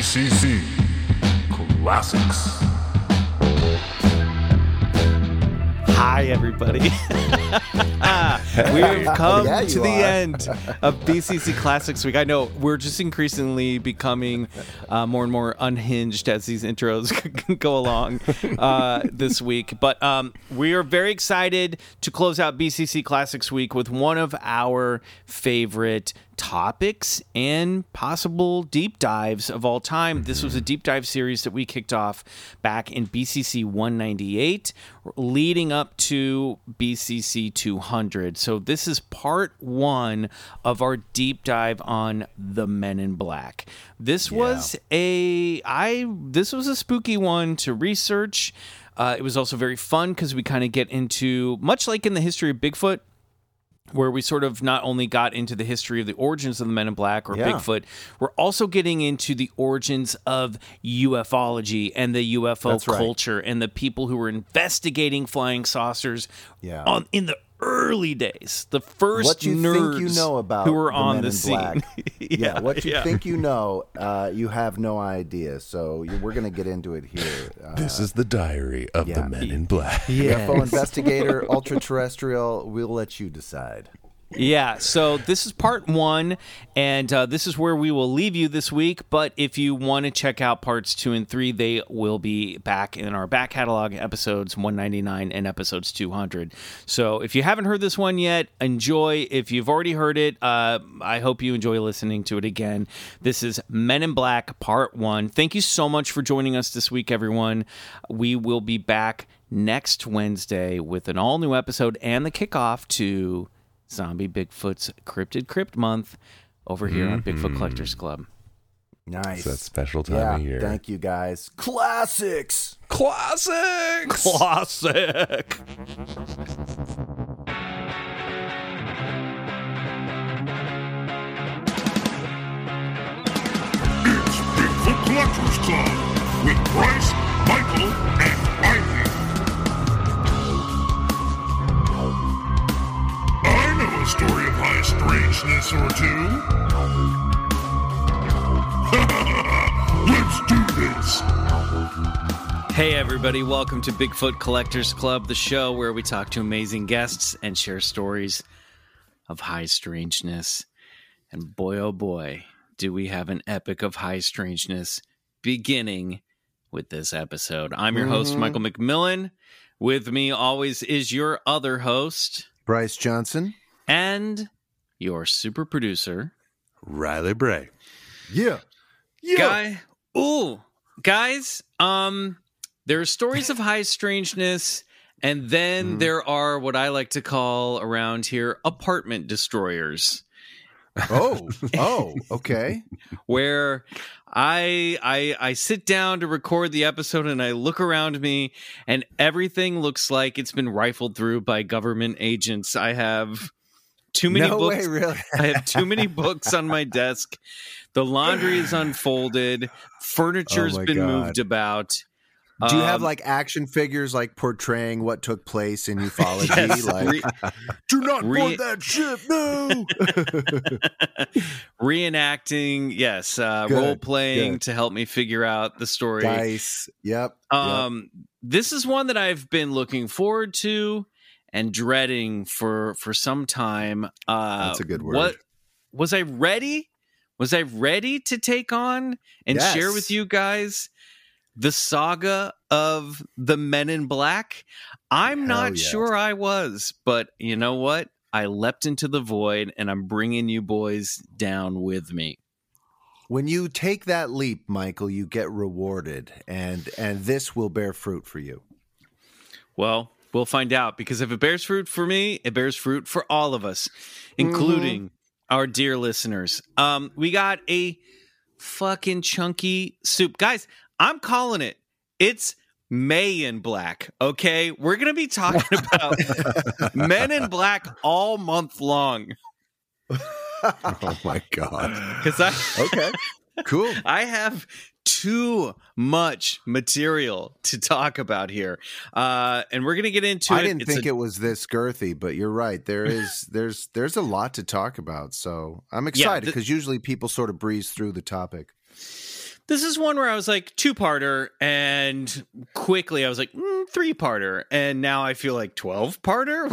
BCC Classics. Hi, everybody. we have come Yeah, to you the are. end of BCC Classics Week. I know we're just increasingly becoming uh, more and more unhinged as these intros go along uh, this week. But um, we are very excited to close out BCC Classics Week with one of our favorite topics and possible deep dives of all time. This was a deep dive series that we kicked off back in BCC 198, leading up to BCC 200. So this is part one of our deep dive on the Men in Black. This was a I this was a spooky one to research. Uh, it was also very fun because we kind of get into much like in the history of Bigfoot where we sort of not only got into the history of the origins of the Men in Black or Yeah. Bigfoot, we're also getting into the origins of ufology and the UFO That's right. culture and the people who were investigating flying saucers Yeah. on in the early days. The first what you nerds think you know about who were the on the in scene. Black. yeah, what you yeah. think you know, uh, you have no idea. So you, we're going to get into it here. Uh, This is the diary of yeah. the Men in Black. UFO investigator, ultra terrestrial. We'll let you decide. Yeah, so this is part one, and uh, this is where we will leave you this week. But if you want to check out parts two and three, they will be back in our back catalog episodes 199 and episodes 200. So if you haven't heard this one yet, enjoy. If you've already heard it, uh, I hope you enjoy listening to it again. This is Men in Black Part One. Thank you so much for joining us this week, everyone. We will be back next Wednesday with an all new episode and the kickoff to. Zombie Bigfoot's Cryptid Crypt Month over here on Bigfoot mm-hmm. Collectors Club. Nice. It's that special time yeah, of year. thank you guys. Classics. Classics! Classic. It's Bigfoot Collectors Club with Bryce, strangeness or two. Let's do this. Hey, everybody, welcome to Bigfoot Collectors Club, the show where we talk to amazing guests and share stories of high strangeness. And boy, oh boy, do we have an epic of high strangeness beginning with this episode. I'm your host, mm-hmm. Michael McMillian. With me always is your other host Bryce Johnson. and your super producer, Riley Bray. Yeah. Yeah. guy ooh guys um there are stories of high strangeness and then there are what i like to call around here apartment destroyers Oh. Oh. Okay. where I, I I sit down to record the episode and I look around me and everything looks like it's been rifled through by government agents. I have too many no books. way, really. I have too many books on my desk. The laundry is unfolded. Furniture's Oh been God. moved about. Do you have Um, like action figures like portraying what took place in ufology? Yes, like, re- do not re- board that ship, no. reenacting? Yes, uh, Good, role playing good. to help me figure out the story. Dice. Yep. yep. Um, this is one that I've been looking forward to and dreading for for some time. Uh, That's a good word. What was I ready? Was I ready to take on and share with you guys the saga of the Men in Black? I'm Hell not yes. sure I was, but you know what? I leapt into the void, and I'm bringing you boys down with me. When you take that leap, Michael, you get rewarded, and and this will bear fruit for you. Well, we'll find out because if it bears fruit for me, it bears fruit for all of us, including our dear listeners. Um, we got a fucking chunky soup. Guys, I'm calling it. It's May in Black, okay? We're going to be talking about Men in Black all month long oh my god. cuz I Okay. Cool. I have too much material to talk about here. Uh, and we're going to get into it. I it. didn't It's think a- it was this girthy, but you're right. There is there's there's a lot to talk about. So I'm excited th- because usually people sort of breeze through the topic. This is one where I was like two parter, and quickly I was like mm, three parter, and now I feel like twelve parter.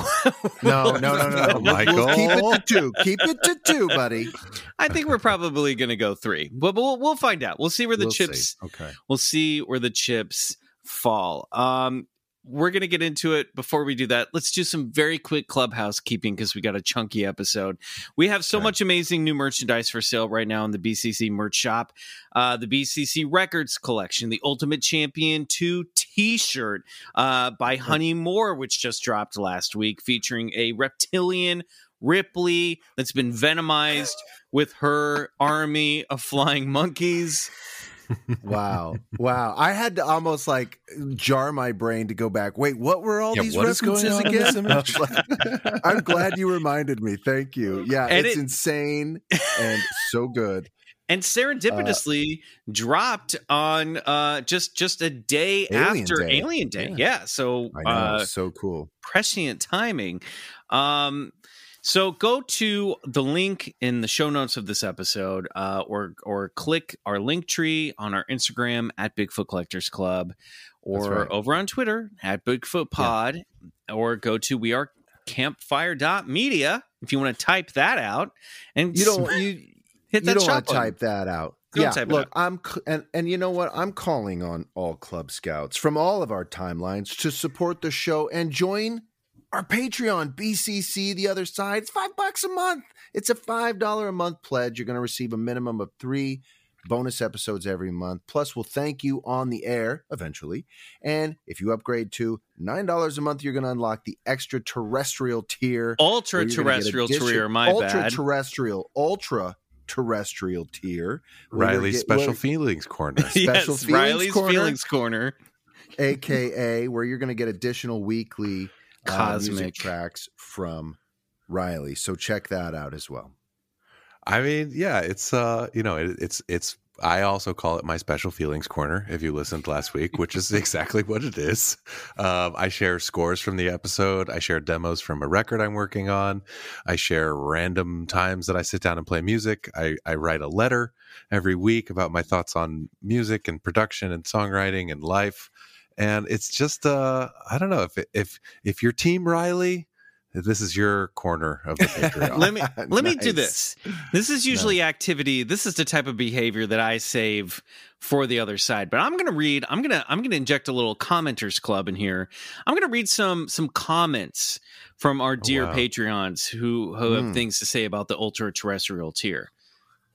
No, no, no, no, no. Michael. We'll keep it to two. Keep it to two, buddy. I think we're probably going to go three, but we'll we'll find out. We'll see where the We'll see. chips. Okay. We'll see where the chips fall. Um, we're going to get into it. Before we do that, let's do some very quick clubhouse keeping because we got a chunky episode. We have so Okay. much amazing new merchandise for sale right now in the BCC merch shop. Uh, the BCC Records collection, the Ultimate Champion 2 t shirt uh, by Honey Moore, which just dropped last week, featuring a reptilian Ripley that's been venomized with her army of flying monkeys. Wow. Wow. I had to almost like jar my brain to go back. Wait, what were all Yeah, these what is going references again? I'm glad you reminded me. Thank you. Yeah, And it's it- insane and so good. and serendipitously dropped on uh just just a day Alien after Day. alien day yeah, Yeah. so I know. uh so cool. prescient timing um so go to the link in the show notes of this episode uh or or click our link tree on our instagram at bigfoot collectors club or right. over on twitter at bigfoot pod or go to we are campfire.media if you want to type that out and You don't you hit that you don't want to type that out. Go yeah, look, out. I'm and and you know what? I'm calling on all club scouts from all of our timelines to support the show and join our Patreon, BCC. The other side, it's five bucks a month. It's a five dollar a month pledge. You're going to receive a minimum of three bonus episodes every month. Plus, we'll thank you on the air eventually. And if you upgrade to nine dollars a month, you're going to unlock the extraterrestrial tier. ultra where you're gonna get terrestrial tier, career my ultra bad terrestrial, ultra terrestrial tier. Riley's get- special where- feelings corner. Special yes, Feelings Riley's Corner. feelings corner. aka where you're going to get additional weekly uh, Cosmic. tracks from Riley. So check that out as well. I mean, yeah, it's uh, you know, it, it's it's. I also call it my special feelings corner. If you listened last week, which is exactly what it is. Um, I share scores from the episode. I share demos from a record I'm working on. I share random times that I sit down and play music. I, I write a letter every week about my thoughts on music and production and songwriting and life. And it's just uh, I don't know if if if your team Riley, this is your corner of the Patreon. let me let me do this. This is usually activity. This is the type of behavior that I save for the other side. But I'm going to read. I'm going to I'm going to inject a little commenters club in here. I'm going to read some some comments from our dear wow. Patreons who who have Mm. things to say about the ultra terrestrial tier.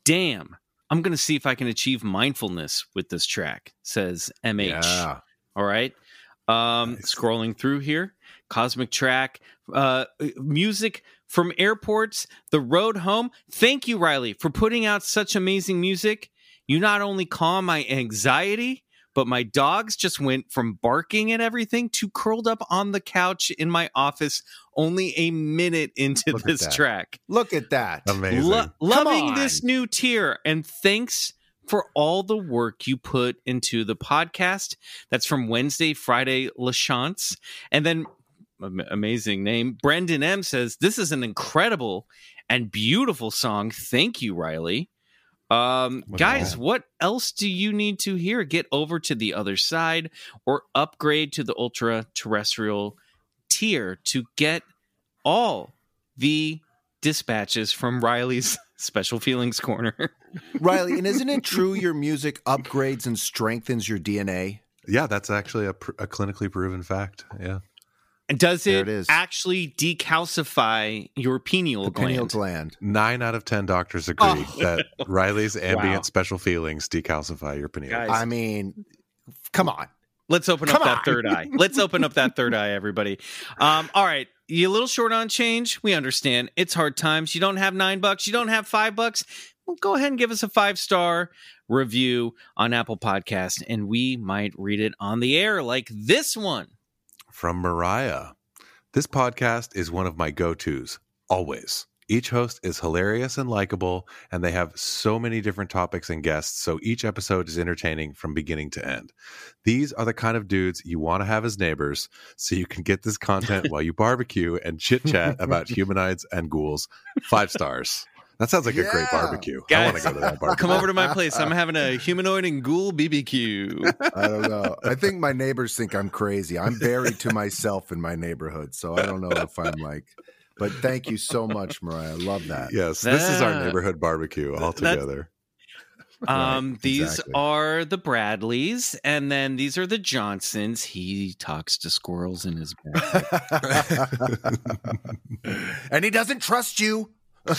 Damn. I'm going to see if I can achieve mindfulness with this track, says MH. Yeah. All right. Um, Nice. Scrolling through here, Cosmic Track, uh, music from airports, the road home. Thank you, Riley, for putting out such amazing music. You not only calm my anxiety, but my dogs just went from barking at everything to curled up on the couch in my office only a minute into Look this track. Look at that. Amazing. Lo- loving on. this new tier and thanks for all the work you put into the podcast. That's from wednesday friday lachance. And then amazing name brendan m says this is an incredible and beautiful song. Thank you riley. Um guys what else do you need to hear? Get over to the other side or upgrade to the ultra terrestrial tier to get all the dispatches from Riley's special feelings corner. Riley, and isn't it true your music upgrades and strengthens your DNA? Yeah, that's actually a, pr- a clinically proven fact. Yeah. And does There it, it is. actually decalcify your pineal The gland? pineal gland. Nine out of 10 doctors agree Oh. that Riley's ambient Wow. special feelings decalcify your pineal. Guys. I mean, come on. Let's open Come up that on. third eye. Let's open up that third eye, everybody. Um, all right. You a little short on change. We understand. It's hard times. You don't have nine bucks. You don't have five bucks. Well, go ahead and give us a five star review on Apple Podcast, and we might read it on the air like this one. From Mariah. This podcast is one of my go tos, always. Each host is hilarious and likable, and they have so many different topics and guests, so each episode is entertaining from beginning to end. These are the kind of dudes you want to have as neighbors, so you can get this content while you barbecue and chit chat about humanoids and ghouls. Five stars. That sounds like a great Yeah. barbecue. I want to go to that barbecue. Come over to my place. I'm having a humanoid and ghoul BBQ. I don't know. I think my neighbors think I'm crazy. I'm buried to myself in my neighborhood, so I don't know if I'm like. But thank you so much, Mariah. I love that. Yes, this is our neighborhood barbecue all That's- together. Um, Right, these exactly. are the Bradleys, and then these are the Johnsons. He talks to squirrels in his bed. and he doesn't trust you.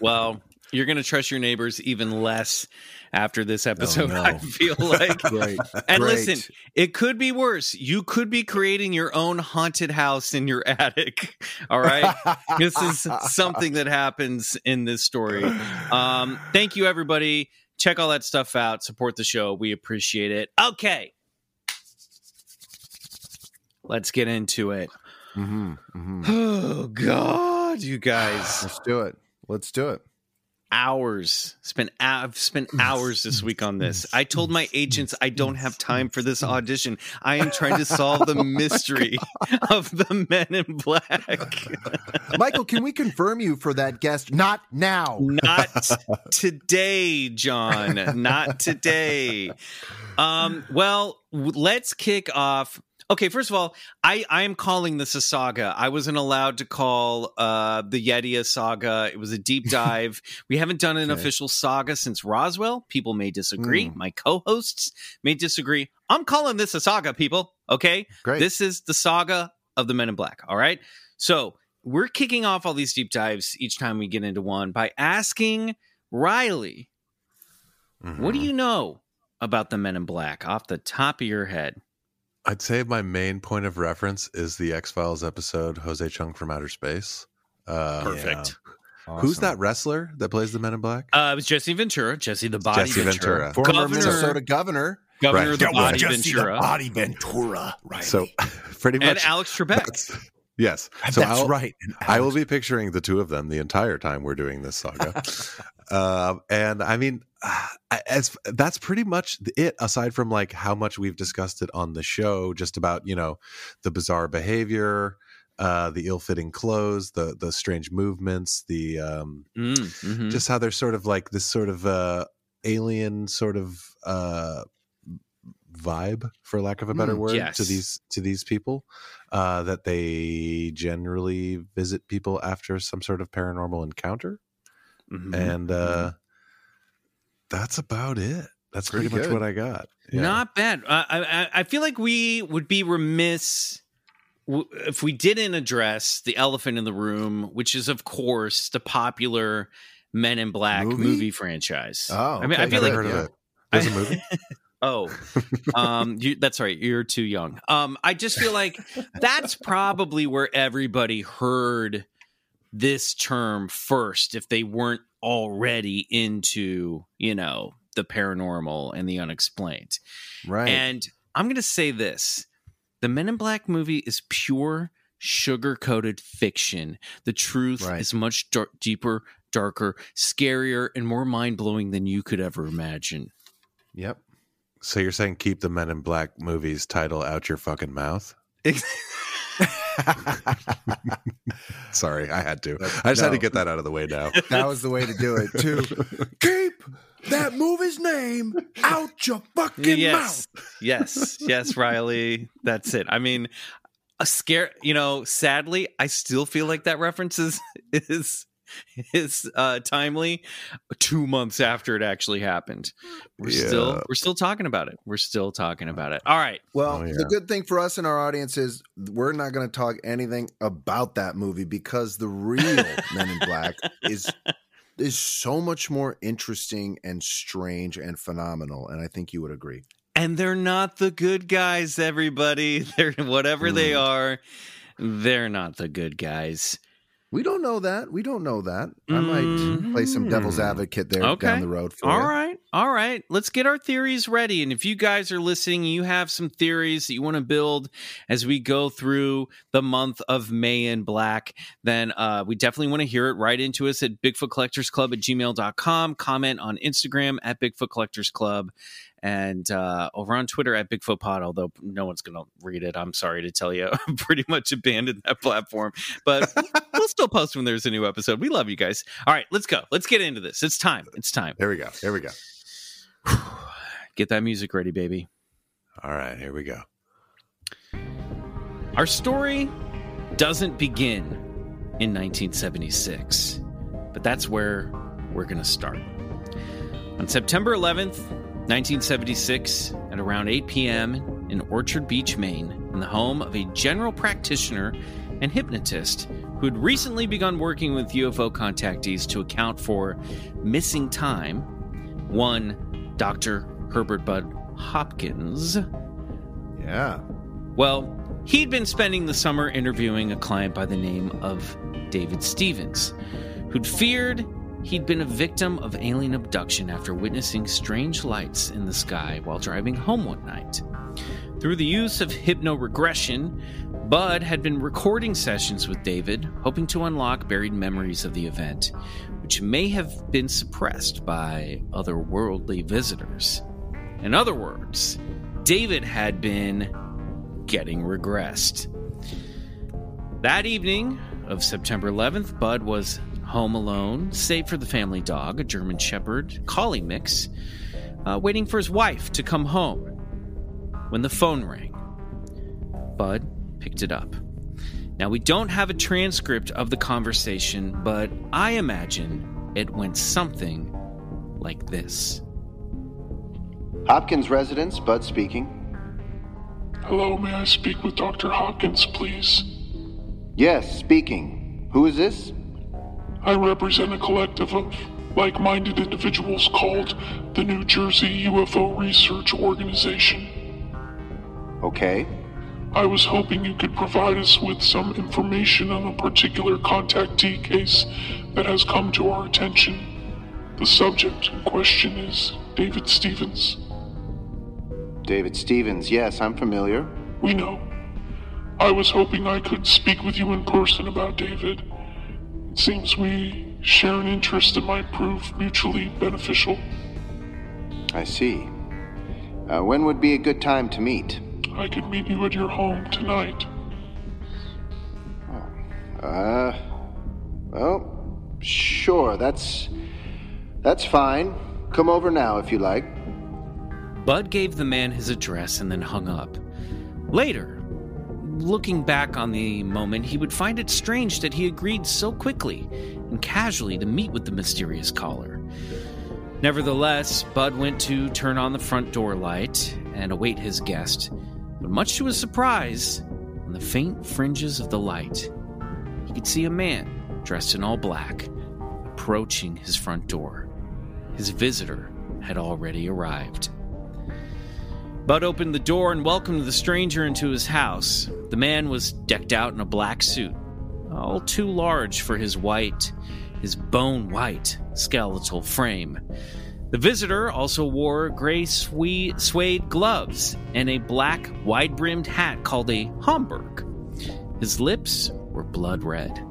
well, you're gonna trust your neighbors even less after this episode. no. I feel like. Great. And Great. listen, it could be worse. You could be creating your own haunted house in your attic. All right. this is something that happens in this story. Um, thank you, everybody. Check all that stuff out. Support the show. We appreciate it. Okay. Let's get into it. Mhm, mhm. Oh, God, you guys. Let's do it. Let's do it. Hours spent i've spent hours this week on this. I told my agents i don't have time for this audition. I am trying to solve the mystery of the men in black. Michael, can we confirm you for that guest? Not now. not today john. Not today. Um well let's kick off okay first of all i i am calling this a saga i wasn't allowed to call uh the yeti a saga it was a deep dive we haven't done an Okay. official saga since roswell people may disagree Mm. my co-hosts may disagree i'm calling this a saga people okay Great. this is the saga of the Men in Black. All right. So we're kicking off all these deep dives each time we get into one by asking Riley, what do Mhm. you know about the Men in Black off the top of your head? I'd say my main point of reference is the X Files episode "Jose Chung from Outer Space." Uh, Perfect. Who's Awesome. that wrestler that plays the Men in Black? Uh, it was Jesse Ventura, Jesse the Body Jesse Ventura, Ventura. Former Governor- Minnesota governor. Governor Right. the That was Body Jesse the Body Ventura, right? So, pretty much, and. Alex Trebek. that's- yes. So That's I'll- right. I will be picturing the two of them the entire time we're doing this saga. um, and I mean, uh, as that's pretty much it. Aside from like how much we've discussed it on the show, just about you know the bizarre behavior, uh, the ill-fitting clothes, the the strange movements, the um, Mm, mhm. just how they're sort of like this sort of uh, alien sort of uh, vibe, for lack of a better Mm, word, yes. to these to these people. Uh, that they generally visit people after some sort of paranormal encounter, Mhm. and uh, that's about it. That's pretty, Pretty much what I got. Yeah. Not bad. Uh, I, I I feel like we would be remiss if we didn't address the elephant in the room, which is of course the popular Men in Black Movie? movie, franchise. Oh, I mean, I feel Never like heard of it. There's a movie. oh, um, you, that's right. You're too young. Um, I just feel like that's probably where everybody heard this term first, if they weren't already into you know the paranormal and the unexplained. Right. And I'm going to say this the Men in Black movie is pure sugar coated fiction. The truth Right. is much dar- deeper, darker, scarier, and more mind blowing than you could ever imagine. yep. So you're saying keep the Men in Black movies title out your fucking mouth? Sorry, I had to. I just had to get that out of the way now. That was the way to do it too. Keep that movie's name out your fucking mouth. yes. Yes. Yes, Riley. That's it. I mean, a scare, you know, sadly, I still feel like that reference is is is uh timely two months after it actually happened. We're still we're still talking about it. We're still talking about it. All right. Well, Oh, yeah. the good thing for us and our audience is we're not going to talk anything about that movie because the real Men in Black is is so much more interesting and strange and phenomenal, and I think you would agree. and they're not the good guys everybody. They're whatever they Mm. are they're not the good guys We don't know that. We don't know that. I might play some devil's Mm. advocate there Okay. down the road for all you. right All right, let's get our theories ready. And if you guys are listening, you have some theories that you want to build as we go through the month of May in Black, then uh, we definitely want to hear it. Write into us at Bigfoot Collectors Club at gmail.com. Comment on Instagram at Bigfoot Collectors Club and uh, over on Twitter at Bigfoot Pod, although no one's going to read it. I'm sorry to tell you, I'm pretty much abandoned that platform, but we'll still post when there's a new episode. We love you guys. All right, let's go. Let's get into this. It's time. It's time. There we go. There we go. Get that music ready, baby. All right, here we go. Our story doesn't begin in 1976, but that's where we're going to start. On September 11th, 1976, at around 8 p.m. in Orchard Beach, Maine, in the home of a general practitioner and hypnotist who had recently begun working with UFO contactees to account for missing time, one Dr. Herbert Bud Hopkins. Yeah. Well, he'd been spending the summer interviewing a client by the name of David Stephens, who'd feared he'd been a victim of alien abduction after witnessing strange lights in the sky while driving home one night. Through the use of hypnoregression, Bud had been recording sessions with David, hoping to unlock buried memories of the event, which may have been suppressed by otherworldly visitors. In other words, David had been getting regressed. That evening of September 11th, Bud was home alone, save for the family dog, a German Shepherd collie mix, uh, waiting for his wife to come home when the phone rang. Bud picked it up. Now, we don't have a transcript of the conversation, but I imagine it went something like this. Hopkins residence, Bud speaking. Hello, may I speak with Dr. Hopkins, please? Yes, speaking. Who is this? I represent a collective of like minded individuals called the New Jersey UFO Research Organization. Okay. I was hoping you could provide us with some information on a particular contactee case that has come to our attention. The subject in question is David Stephens. David Stephens. Yes, I'm familiar. We know. I was hoping I could speak with you in person about David. It seems we share an interest that might prove mutually beneficial. I see. Uh, when would be a good time to meet? I could meet you at your home tonight. Uh, well, sure. That's that's fine. Come over now if you like. Bud gave the man his address and then hung up. Later, looking back on the moment, he would find it strange that he agreed so quickly and casually to meet with the mysterious caller. Nevertheless, Bud went to turn on the front door light and await his guest. But much to his surprise, on the faint fringes of the light, he could see a man dressed in all black approaching his front door. His visitor had already arrived. Bud opened the door and welcomed the stranger into his house. The man was decked out in a black suit, all too large for his white, his bone white skeletal frame. The visitor also wore gray suede gloves and a black, wide brimmed hat called a Homburg. His lips were blood red.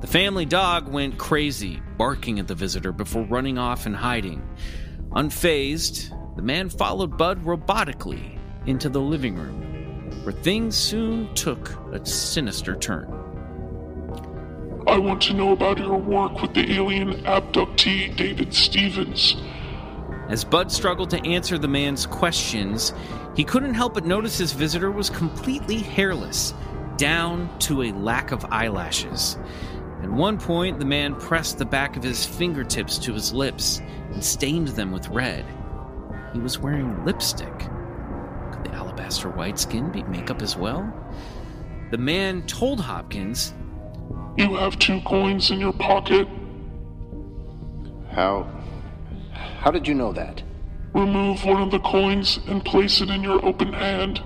The family dog went crazy, barking at the visitor before running off and hiding. Unfazed, the man followed Bud robotically into the living room, where things soon took a sinister turn. I want to know about your work with the alien abductee David Stephens. As Bud struggled to answer the man's questions, he couldn't help but notice his visitor was completely hairless, down to a lack of eyelashes. At one point, the man pressed the back of his fingertips to his lips and stained them with red. He was wearing lipstick. Could the alabaster white skin be makeup as well? The man told Hopkins You have two coins in your pocket. How how did you know that? Remove one of the coins and place it in your open hand.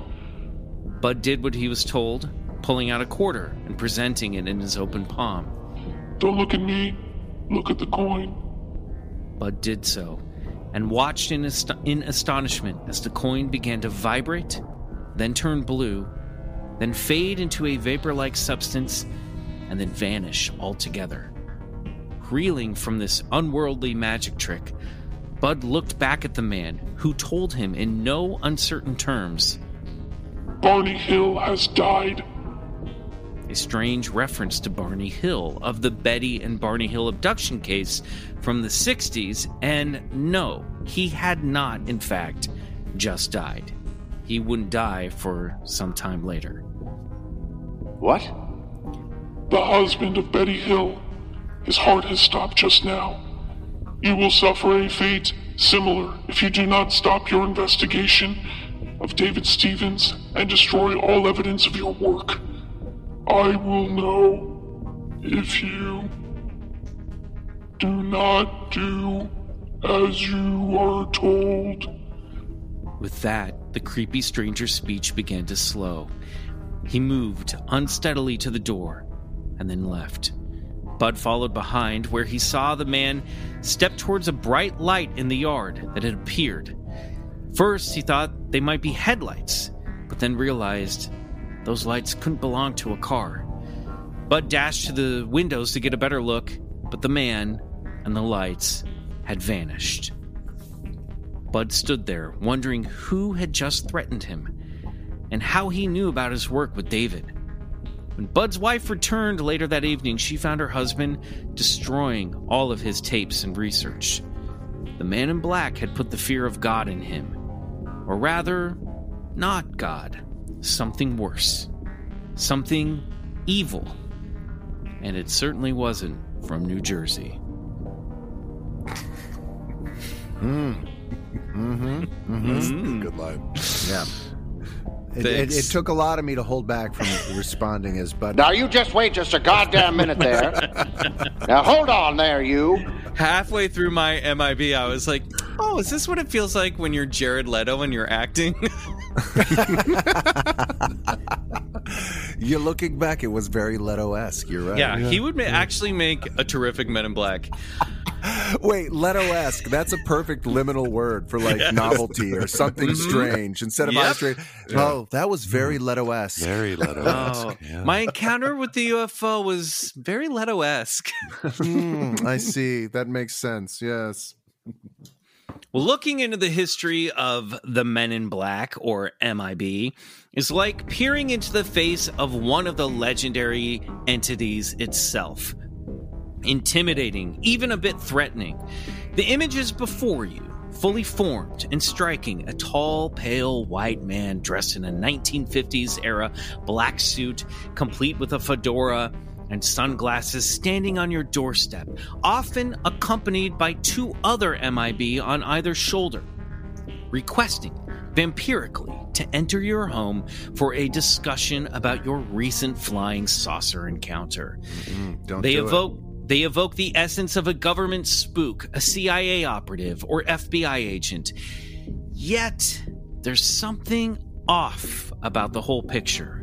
Bud did what he was told, pulling out a quarter and presenting it in his open palm. Don't look at me. Look at the coin. Bud did so. and watched in, ast- in astonishment as the coin began to vibrate, then turn blue, then fade into a vapor like substance, and then vanish altogether. Reeling from this unworldly magic trick, Bud looked back at the man who told him in no uncertain terms Barney Hill has died. a strange reference to Barney Hill of the Betty and Barney Hill abduction case from the 60s, and no, he had not, in fact, just died. He wouldn't die for some time later. What? The husband of Betty Hill. His heart has stopped just now. You will suffer a fate similar if you do not stop your investigation of David Stephens and destroy all evidence of your work. I will know if you do not do as you are told. With that, the creepy stranger's speech began to slow. He moved unsteadily to the door and then left. Bud followed behind, where he saw the man step towards a bright light in the yard that had appeared. First, he thought they might be headlights, but then realized those lights couldn't belong to a car. Bud dashed to the windows to get a better look, but the man and the lights had vanished. Bud stood there, wondering who had just threatened him and how he knew about his work with David. When Bud's wife returned later that evening, she found her husband destroying all of his tapes and research. The man in black had put the fear of God in him. Or rather, not God, something worse, something evil. And it certainly wasn't from New Jersey. Hmm. Mm-hmm. Mm-hmm. Good line. Yeah. It, it, it took a lot of me to hold back from responding as Bud. Now you just wait just a goddamn minute there. now hold on there, you. halfway through my MIB, I was like, "Oh, is this what it feels like when you're Jared Leto and you're acting?" You're looking back, it was very Leto esque. You're right. yeah, he would ma- actually make a terrific Men in Black. Wait, Leto esque. That's a perfect liminal word for like novelty or something strange instead of Yep. I strange. Oh, that was very Leto esque. Very Leto. Oh, my encounter with the UFO was very Leto-esque. Hmm, I see. That makes sense. Yes. Well, looking into the history of the Men in Black, or MIB, is like peering into the face of one of the legendary entities itself. Intimidating, even a bit threatening. The image is before you, fully formed and striking a tall, pale white man dressed in a 1950s era black suit, complete with a fedora and sunglasses standing on your doorstep, often accompanied by two other MIB on either shoulder, requesting vampirically to enter your home for a discussion about your recent flying saucer encounter. Mm, don't They do it. They evoke the essence of a government spook, a CIA operative, or FBI agent. Yet there's something off about the whole picture.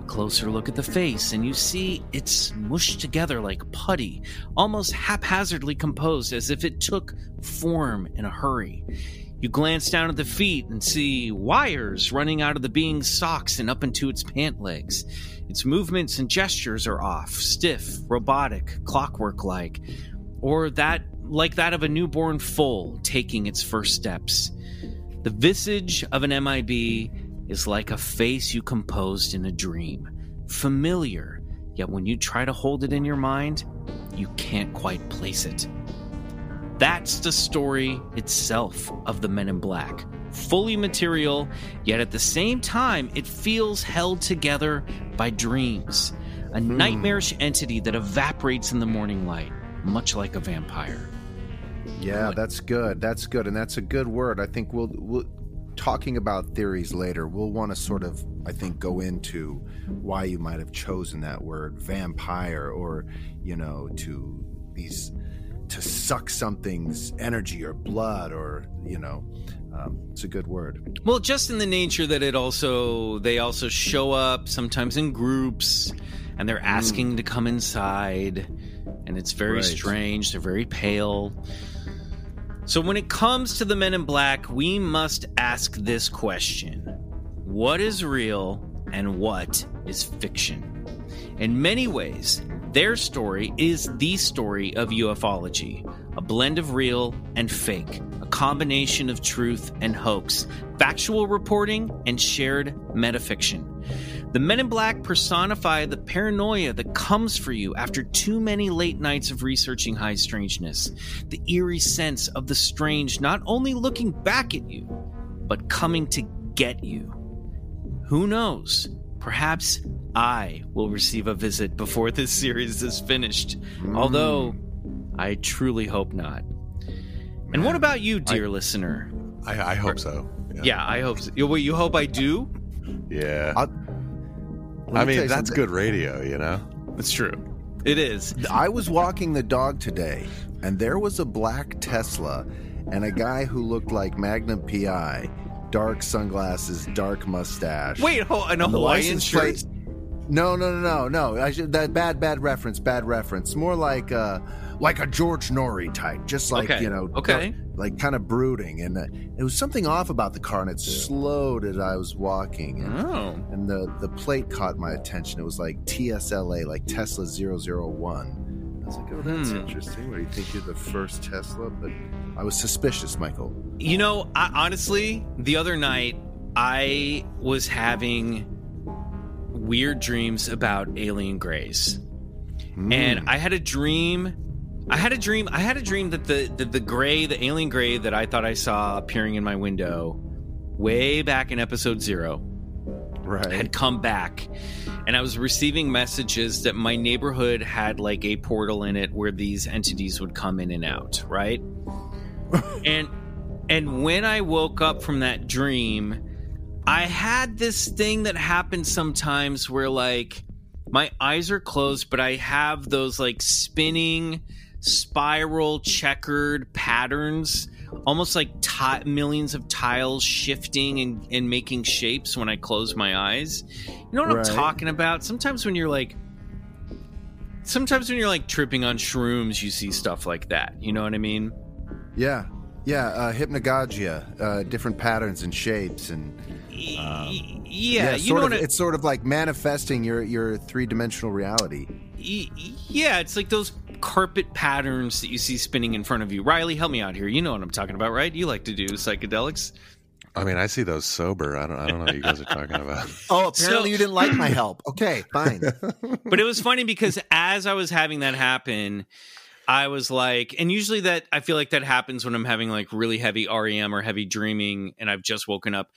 A closer look at the face, and you see it's mushed together like putty, almost haphazardly composed as if it took form in a hurry. You glance down at the feet and see wires running out of the being's socks and up into its pant legs. Its movements and gestures are off, stiff, robotic, clockwork like, or that like that of a newborn foal taking its first steps. The visage of an MIB is like a face you composed in a dream, familiar, yet when you try to hold it in your mind, you can't quite place it. That's the story itself of the Men in Black. Fully material, yet at the same time, it feels held together by dreams. A hmm. nightmarish entity that evaporates in the morning light, much like a vampire. Yeah, that's good. That's good, and that's a good word. I think we'll, we'll talking about theories later. We'll want to sort of, I think, go into why you might have chosen that word, vampire, or you know, to these to suck something's energy or blood, or you know, um, it's a good word. Well, just in the nature that it also they also show up sometimes in groups and they're asking to come inside and it's very Right. strange. They're very pale. So, when it comes to the men in black, we must ask this question What is real and what is fiction? In many ways, their story is the story of ufology, a blend of real and fake, a combination of truth and hoax, factual reporting, and shared metafiction. The Men in Black personify the paranoia that comes for you after too many late nights of researching high strangeness, the eerie sense of the strange not only looking back at you, but coming to get you. Who knows? Perhaps I will receive a visit before this series is finished, mm. although I truly hope not. And what about you, dear listener? I, I hope so. Yeah, I hope so. You- Wait, you hope I do? Yeah. I'll- I mean, that's something. good radio, you know? It's true. It is. I was walking the dog today, and there was a black Tesla and a guy who looked like Magnum PI, dark sunglasses, dark mustache. Wait, ho- an And the Hawaiian shirt? plate- No, no, no, no, no. I should, that bad, bad reference. Bad reference. More like, uh, like a George Noory type, just like Okay, you know, okay. like kind of brooding, and uh, it was something off about the car, and it slowed as I was walking, and, Oh. and the the plate caught my attention. It was like TSLA, like Tesla 001. I was like, oh, that's Hmm. interesting. What do you think you're the first Tesla? But I was suspicious, Michael. You know, I, honestly, the other night I was having weird dreams about alien grays. Hmm. And I had a dream. I had a dream. I had a dream that the, the the gray, the alien gray that I thought I saw appearing in my window way back in episode 0 right. had come back and I was receiving messages that my neighborhood had like a portal in it where these entities would come in and out, right? and and when I woke up from that dream, I had this thing that happens sometimes where like my eyes are closed, but I have those like spinning spiral checkered patterns almost like ti- millions of tiles shifting and, and making shapes when I close my eyes. You know what Right. I'm talking about? Sometimes when you're like, sometimes when you're like tripping on shrooms, you see stuff like that. You know what I mean? Yeah. Yeah. Uh, hypnagogia, uh, different patterns and shapes, and Um, y- yeah, you sort know of, what? I- it's sort of like manifesting your your three dimensional reality. yeah, it's like those carpet patterns that you see spinning in front of you. Riley, help me out here. You know what I'm talking about, right? You like to do psychedelics. I mean, I see those sober. I don't. I don't know what you guys are talking about. Oh, So- apparently you didn't like my help. Okay, fine. but it was funny because as I was having that happen, I was like, and usually that I feel like that happens when I'm having like really heavy REM or heavy dreaming and I've just woken up.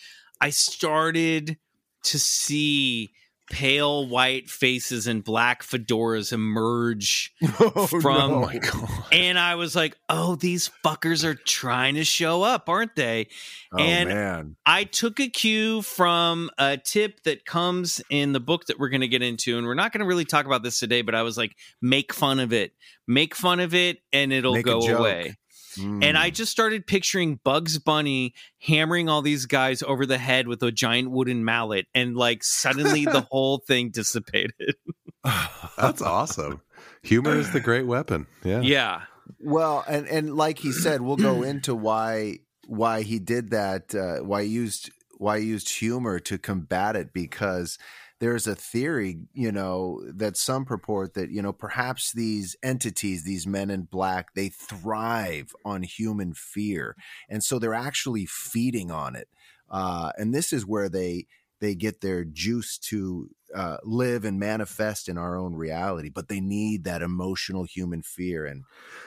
I started to see pale white faces and black fedoras emerge Oh, from no. God. and I was like, "Oh, these fuckers are trying to show up, aren't they?" Oh and man. I took a cue from a tip that comes in the book that we're going to get into, and we're not going to really talk about this today. But I was like, make fun of it, make fun of it, and it'll Make go away. Mm. And I just started picturing Bugs Bunny hammering all these guys over the head with a giant wooden mallet, and like suddenly the whole thing dissipated. That's awesome. Humor is the great weapon. Yeah. yeah, Well, and and like he said, we'll go into why why he did that. Uh, why he used why he used humor to combat it because there's a theory, you know, that some purport that you know perhaps these entities, these men in black, they thrive on human fear, and so they're actually feeding on it. Uh, and this is where they they get their juice to uh, live and manifest in our own reality, but they need that emotional human fear and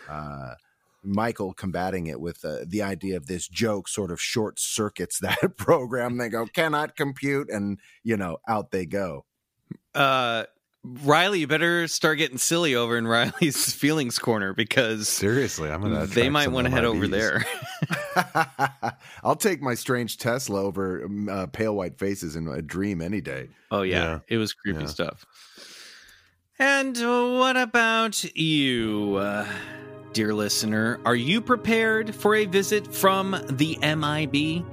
uh, Michael combating it with uh, the idea of this joke sort of short circuits that program. They go cannot compute, and you know out they go. uh, Riley, you better start getting silly over in Riley's feelings corner because Seriously, I'm gonna. they might want to head over there. I'll take my strange Tesla over um, uh, pale white faces in a dream any day. Oh yeah, Yeah. it was creepy Yeah. stuff. And uh, what about you, uh, dear listener? Are you prepared for a visit from the MIB?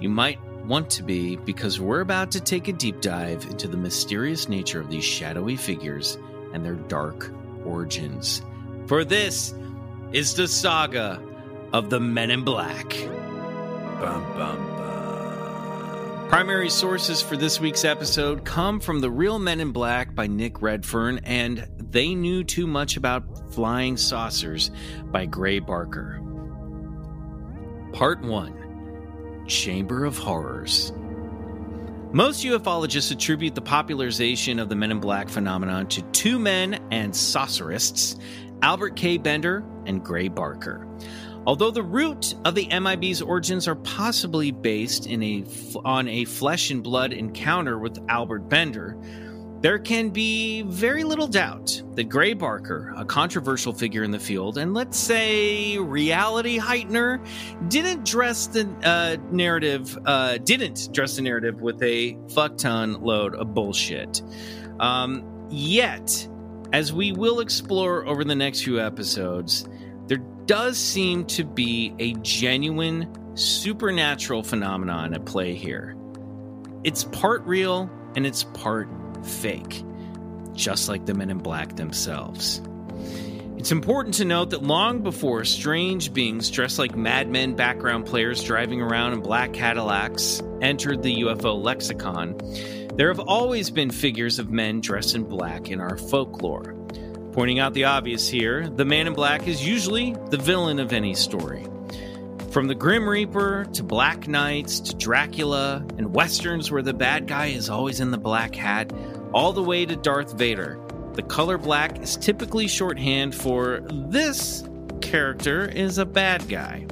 You might want to be because we're about to take a deep dive into the mysterious nature of these shadowy figures and their dark origins. For this is the saga of the Men in Black. Bum, bum, bum. Primary sources for this week's episode come from The Real Men in Black by Nick Redfern and They Knew Too Much About Flying Saucers by Gray Barker. Part 1 Chamber of Horrors. Most ufologists attribute the popularization of the Men in Black phenomenon to two men and saucerists, Albert K. Bender and Gray Barker. Although the root of the MIB's origins are possibly based in a on a flesh and blood encounter with Albert Bender, there can be very little doubt that Gray Barker, a controversial figure in the field, and let's say reality heightener, didn't dress the uh, narrative uh, didn't dress the narrative with a fuck ton load of bullshit. Um, yet, as we will explore over the next few episodes, there does seem to be a genuine supernatural phenomenon at play here. It's part real and it's part fake, just like the men in black themselves. It's important to note that long before strange beings dressed like madmen background players driving around in black Cadillacs entered the UFO lexicon, there have always been figures of men dressed in black in our folklore. Pointing out the obvious here, the man in black is usually the villain of any story. From the Grim Reaper to Black Knights to Dracula and westerns where the bad guy is always in the black hat, all the way to Darth Vader, the color black is typically shorthand for this character is a bad guy.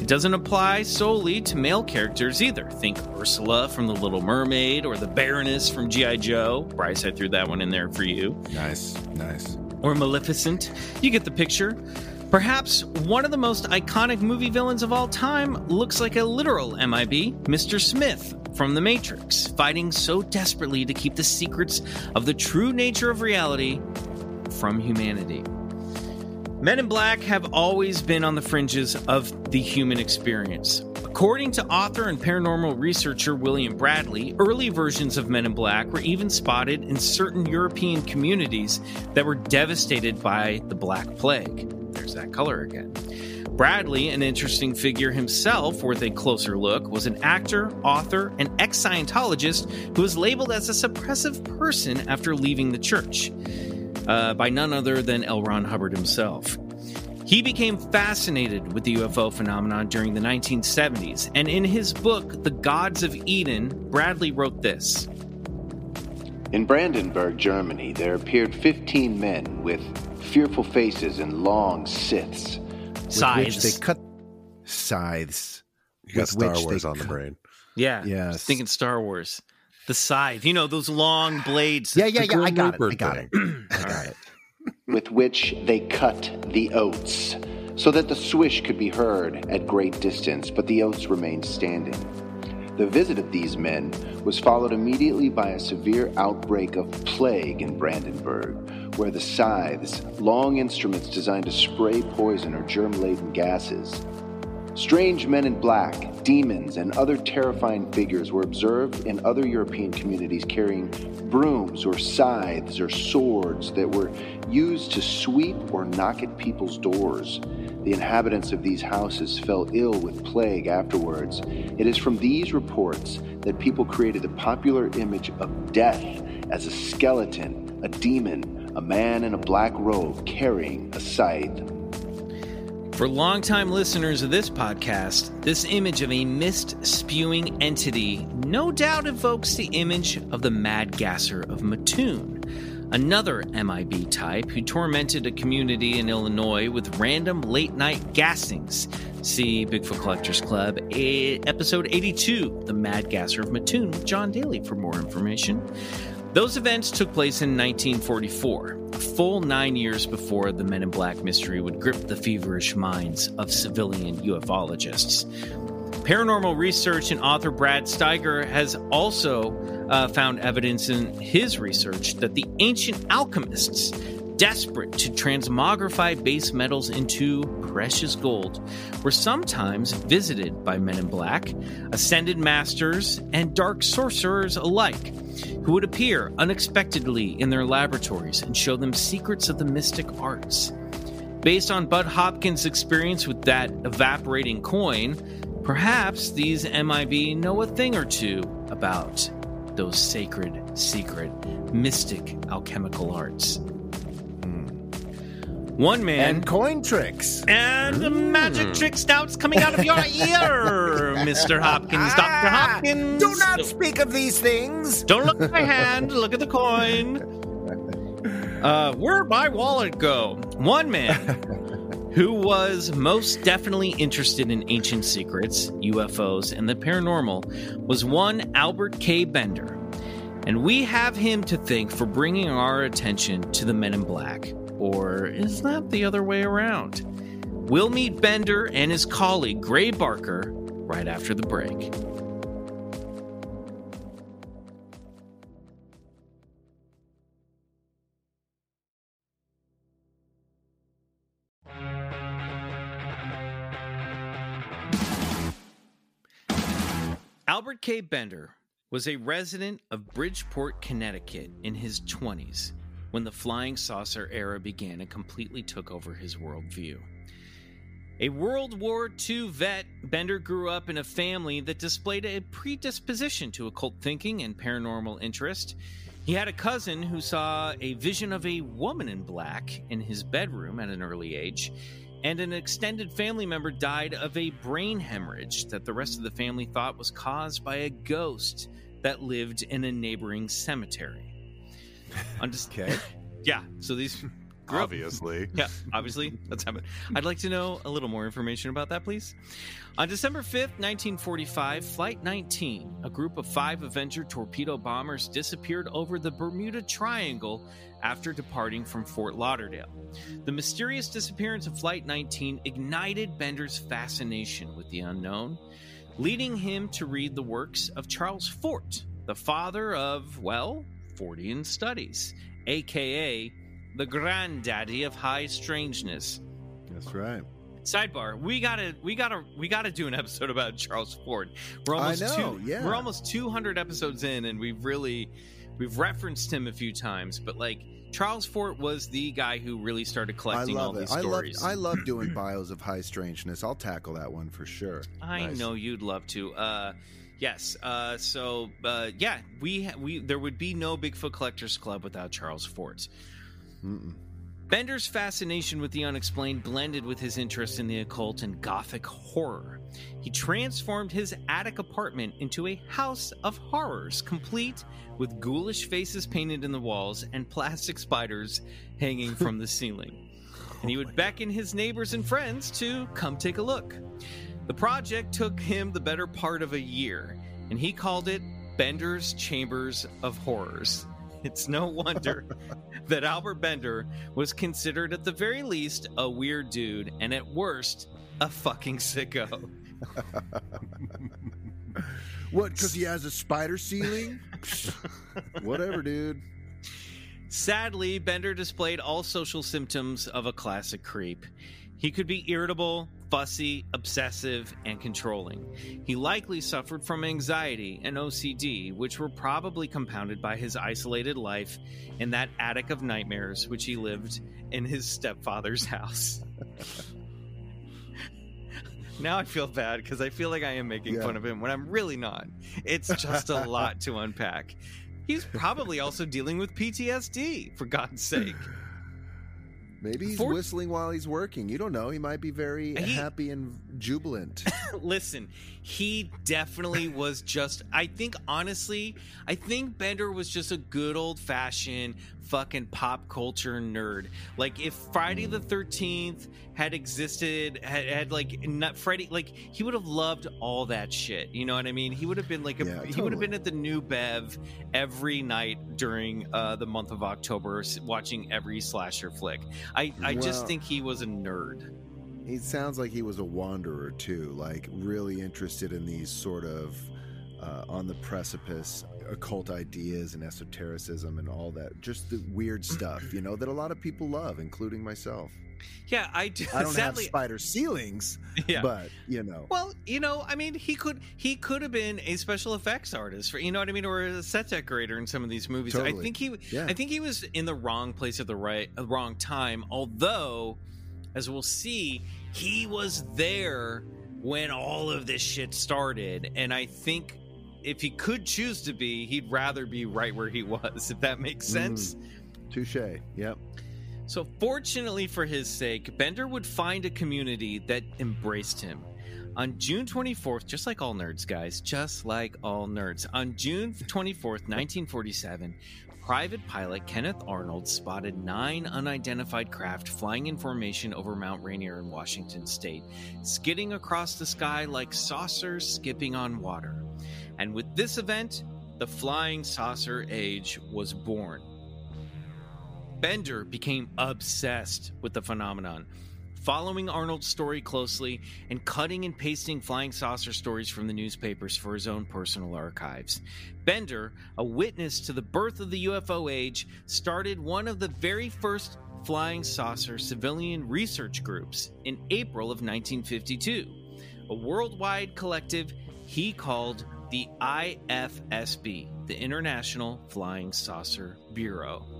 It doesn't apply solely to male characters either. Think Ursula from The Little Mermaid or the Baroness from G.I. Joe. Bryce, I threw that one in there for you Nice, nice. or Maleficent. You get the picture. Perhaps one of the most iconic movie villains of all time looks like a literal MIB, Mr. Smith from The Matrix, fighting so desperately to keep the secrets of the true nature of reality from humanity. Men in Black have always been on the fringes of the human experience. According to author and paranormal researcher William Bramley, early versions of Men in Black were even spotted in certain European communities that were devastated by the Black Plague. There's that color again. Bramley, an interesting figure himself worth a closer look, was an actor, author, and ex Scientologist who was labeled as a suppressive person after leaving the church uh, by none other than L. Ron Hubbard himself. He became fascinated with the UFO phenomenon during the 1970s, and in his book, The Gods of Eden, Bramley wrote this. In Brandenburg, Germany, there appeared 15 men with fearful faces and long scythes. With which Scythes. they cut scythes. You got with Star which they Wars on the brain. Yeah. Yeah. Thinking Star Wars. The scythe. You know, those long blades. Yeah, yeah, yeah. I Grim got it. I got thing. it. I got it. with which they cut the oats, so that the swish could be heard at great distance, but the oats remained standing. The visit of these men was followed immediately by a severe outbreak of plague in Brandenburg, where the scythes, long instruments designed to spray poison or germ laden gases, Strange men in black, demons, and other terrifying figures were observed in other European communities carrying brooms or scythes or swords that were used to sweep or knock at people's doors. The inhabitants of these houses fell ill with plague afterwards. It is from these reports that people created the popular image of death as a skeleton, a demon, a man in a black robe carrying a scythe. For longtime listeners of this podcast, this image of a mist spewing entity no doubt evokes the image of the Mad Gasser of Mattoon, another MIB type who tormented a community in Illinois with random late night gassings. See Bigfoot Collectors Club, eh, episode 82, The Mad Gasser of Mattoon, with John Daly for more information. Those events took place in 1944, a full nine years before the Men in Black mystery would grip the feverish minds of civilian ufologists. Paranormal research and author Brad Steiger has also uh, found evidence in his research that the ancient alchemists, desperate to transmogrify base metals into precious gold, were sometimes visited by men in black, ascended masters, and dark sorcerers alike, who would appear unexpectedly in their laboratories and show them secrets of the mystic arts. Based on Bud Hopkins' experience with that evaporating coin, perhaps these MIB know a thing or two about those sacred, secret, mystic alchemical arts. Hmm. One man And coin tricks. and the magic trick snouts coming out of your ear, Mr. Hopkins, Dr. Ah! Hopkins. Do not speak of these things. Don't look at my hand, look at the coin. Uh, where'd my wallet go? One man who was most definitely interested in ancient secrets, UFOs, and the paranormal was one Albert K. Bender. And we have him to thank for bringing our attention to the Men in Black. Or is that the other way around? We'll meet Bender and his colleague, Gray Barker, right after the break. K. Bender was a resident of Bridgeport, Connecticut in his 20s when the flying saucer era began and completely took over his worldview. A World War II vet, Bender grew up in a family that displayed a predisposition to occult thinking and paranormal interest. He had a cousin who saw a vision of a woman in black in his bedroom at an early age, and an extended family member died of a brain hemorrhage that the rest of the family thought was caused by a ghost that lived in a neighboring cemetery. Just Okay. yeah. So these grew up- Obviously. yeah, obviously that's happened. I'd like to know a little more information about that, please. On December 5th, 1945, Flight 19, a group of five Avenger torpedo bombers disappeared over the Bermuda Triangle after departing from Fort Lauderdale. The mysterious disappearance of Flight 19 ignited Bender's fascination with the unknown, leading him to read the works of Charles Fort, the father of, well, Fortean studies, aka the granddaddy of high strangeness. That's right. Sidebar: We gotta, we gotta, we gotta do an episode about Charles Fort. We're almost I know, two, yeah. we're almost 200 episodes in, and we've really, we've referenced him a few times. But like Charles Fort was the guy who really started collecting all it. these I love stories. I love doing bios of high strangeness. I'll tackle that one for sure. I Nice. know you'd love to. Uh, yes. Uh, so uh, yeah, we we there would be no Bigfoot Collectors Club without Charles Fort. Mm-mm. Bender's fascination with the unexplained blended with his interest in the occult and gothic horror. He transformed his attic apartment into a house of horrors, complete with ghoulish faces painted in the walls and plastic spiders hanging from the ceiling. Oh and he would beckon his neighbors and friends to come take a look. The project took him the better part of a year, and he called it Bender's Chambers of Horrors. It's no wonder that Albert Bender was considered at the very least a weird dude and at worst a fucking sicko. What? Because he has a spider ceiling? Whatever, dude. Sadly, Bender displayed all social symptoms of a classic creep. He could be irritable, fussy, obsessive, and controlling. He likely suffered from anxiety and OCD, which were probably compounded by his isolated life in that attic of nightmares which he lived in his stepfather's house. now I feel bad because I feel like I am making Yeah. fun of him when I'm really not. It's just a lot to unpack. He's probably also dealing with PTSD, for God's sake. Maybe he's For- whistling while he's working. You don't know. He might be very He- happy and jubilant. Listen, he definitely was just. I think, honestly, I think Bender was just a good old fashioned fucking pop culture nerd. Like, if Friday the 13th had existed, had, had like, not Freddy, like, he would have loved all that shit. You know what I mean? He would have been like, a, Yeah, he would have been at the New Bev every night during uh, the month of October, watching every slasher flick. I, I just think he was a nerd. he sounds like he was a wanderer too, like really interested in these sort of uh, on the precipice occult ideas and esotericism and all that. Just the weird stuff, you know, that a lot of people love, including myself. Yeah, I do. I don't sadly, have spider ceilings, yeah. but you know. Well, you know, I mean, he could he could have been a special effects artist, for, you know what I mean, or a set decorator in some of these movies. I think he, Yeah. I think he was in the wrong place at the right, uh, wrong time. Although, as we'll see, he was there when all of this shit started. And I think if he could choose to be, he'd rather be right where he was, if that makes sense. Mm, touche. Yep. So, fortunately for his sake, Bender would find a community that embraced him. On June 24th, just like all nerds, guys, just like all nerds, on June 24th, 1947, private pilot Kenneth Arnold spotted nine unidentified craft flying in formation over Mount Rainier in Washington state, skidding across the sky like saucers skipping on water. And with this event, the flying saucer age was born. Bender became obsessed with the phenomenon, following Arnold's story closely and cutting and pasting flying saucer stories from the newspapers for his own personal archives. Bender, a witness to the birth of the UFO age, started one of the very first flying saucer civilian research groups in April of 1952, a worldwide collective he called the IFSB, the International Flying Saucer Bureau.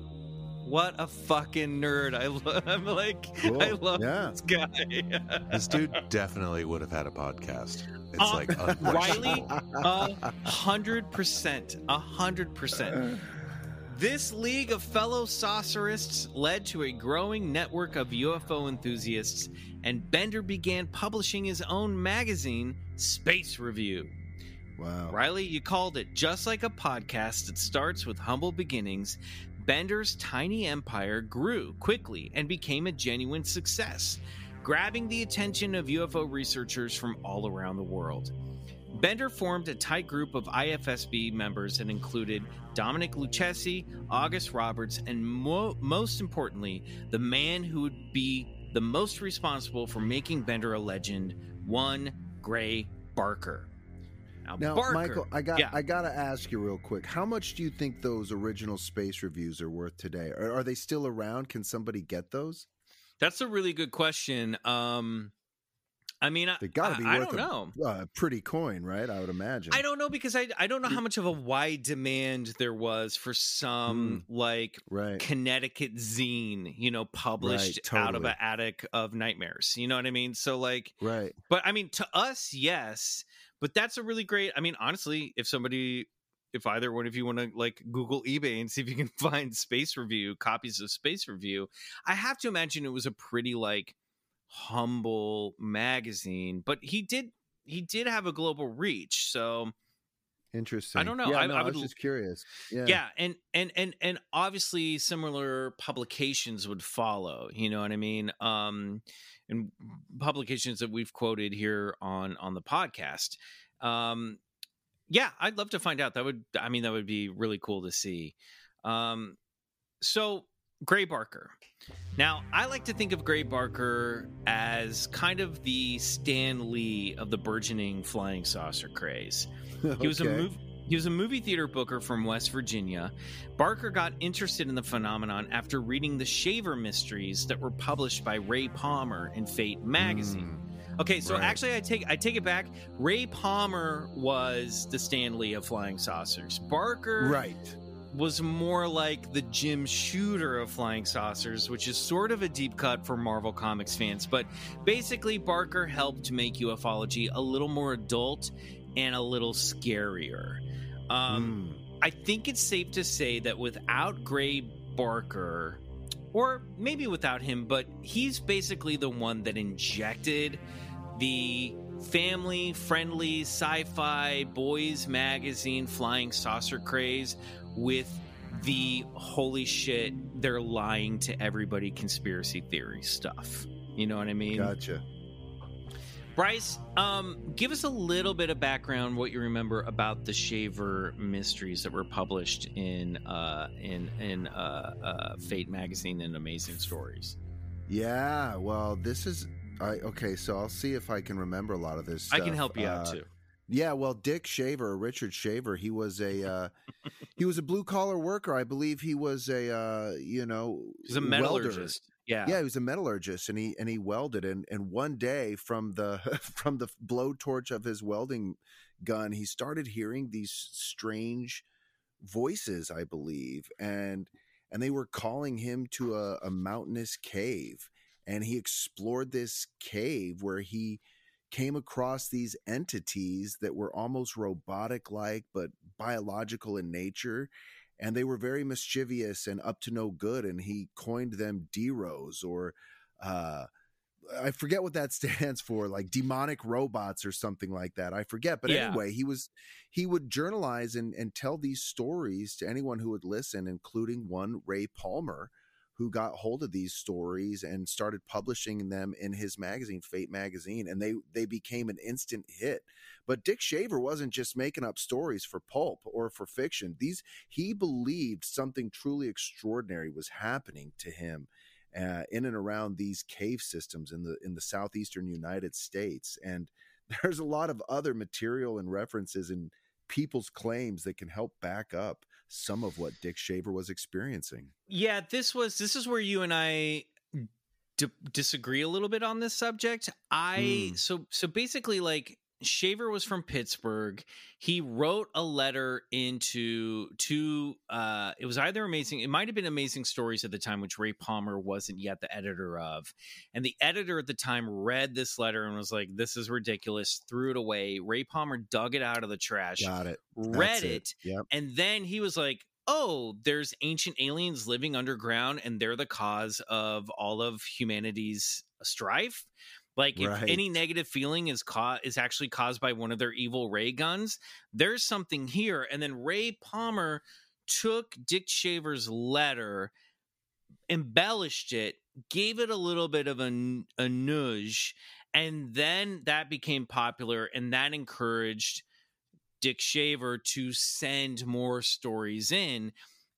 What a fucking nerd! I lo- I'm like, Cool. I love Yeah. this guy. This dude definitely would have had a podcast. It's Uh, like Riley, a hundred percent, a hundred percent. This league of fellow saucerists led to a growing network of UFO enthusiasts, and Bender began publishing his own magazine, Space Review. Wow. Riley, you called it just like a podcast that starts with humble beginnings. Bender's tiny empire grew quickly and became a genuine success, grabbing the attention of UFO researchers from all around the world. Bender formed a tight group of IFSB members that included Dominic Lucchesi, August Roberts, and mo- most importantly, the man who would be the most responsible for making Bender a legend, one Gray Barker. Now, Barker- Michael, I got Yeah. I got to ask you real quick. How much do you think those original space reviews are worth today? Are, are they still around? Can somebody get those? That's a really good question. Um, I mean, They got to be I, I worth don't know. a, a pretty coin, right? I would imagine. I don't know because I I don't know how mm. much of a wide demand there was for some mm. like Right. Connecticut zine, you know, published Right, out of an attic of nightmares. You know what I mean? So like, Right. but I mean, to us, yes. But that's a really great. I mean, honestly, if somebody, if either one of you want to like Google eBay and see if you can find Space Review copies of Space Review, I have to imagine it was a pretty like humble magazine. But he did he did have a global reach, so Interesting. I don't know. Yeah, I- no, I I, was just curious. Yeah. yeah and and and and obviously similar publications would follow you know what i mean um and publications that we've quoted here on on the podcast. Um yeah i'd love to find out. That would i mean that would be really cool to see. Um so gray barker. Now i like to think of gray barker as kind of the stan lee of the burgeoning flying saucer craze. He was a Okay. mov- he was a movie theater booker from West Virginia. Barker got interested in the phenomenon after reading the Shaver Mysteries that were published by Ray Palmer in Fate magazine. Hmm. Okay, so right. actually I take I take it back. Ray Palmer was the Stan Lee of flying saucers. Barker Right. was more like the Jim Shooter of flying saucers, which is sort of a deep cut for Marvel Comics fans. But basically, Barker helped make ufology a little more adult and a little scarier. Um, Mm. I think it's safe to say that without Gray Barker, or maybe without him, but he's basically the one that injected the family friendly sci fi boys magazine flying saucer craze with the holy shit, they're lying to everybody conspiracy theory stuff. You know what I mean? Gotcha. Bryce, um, give us a little bit of background, what you remember about the Shaver mysteries that were published in uh, in in uh, uh, Fate magazine and Amazing Stories. Yeah. Well, this is. I okay. So I'll see if I can remember a lot of this. I can help you out Uh, too. Yeah, well, Dick Shaver, Richard Shaver, he was a uh, he was a blue collar worker. I believe he was a uh, you know He's a metallurgist. Yeah. Yeah, he was a metallurgist, and he and he welded. And and one day, from the from the blowtorch of his welding gun, he started hearing these strange voices. I believe, and and they were calling him to a, a mountainous cave. and he explored this cave where he came across these entities that were almost robotic like but biological in nature and they were very mischievous and up to no good and he coined them deros or uh I forget what that stands for, like demonic robots or something like that. I forget. But Yeah. anyway, he was he would journalize and, and tell these stories to anyone who would listen, including one Ray Palmer, who got hold of these stories and started publishing them in his magazine, Fate Magazine, and they they became an instant hit. But Dick Shaver wasn't just making up stories for pulp or for fiction. These he believed something truly extraordinary was happening to him uh, in and around these cave systems in the in the southeastern United States. And there's a lot of other material and references and people's claims that can help back up some of what Dick Shaver was experiencing. Yeah, this was this is where you and I d- disagree a little bit on this subject. I Hmm. so so basically like Shaver was from Pittsburgh. He wrote a letter into to uh it was either amazing it might have been amazing stories at the time which Ray Palmer wasn't yet the editor of. And the editor at the time read this letter and was like this is ridiculous, threw it away. Ray Palmer dug it out of the trash, Got it. read That's it Yep. and then he was like, oh, there's ancient aliens living underground and they're the cause of all of humanity's strife. Like if Right. any negative feeling is ca- is actually caused by one of their evil ray guns, there's something here. And then Ray Palmer took Dick Shaver's letter, embellished it, gave it a little bit of a, a nudge, and then that became popular and that encouraged Dick Shaver to send more stories in.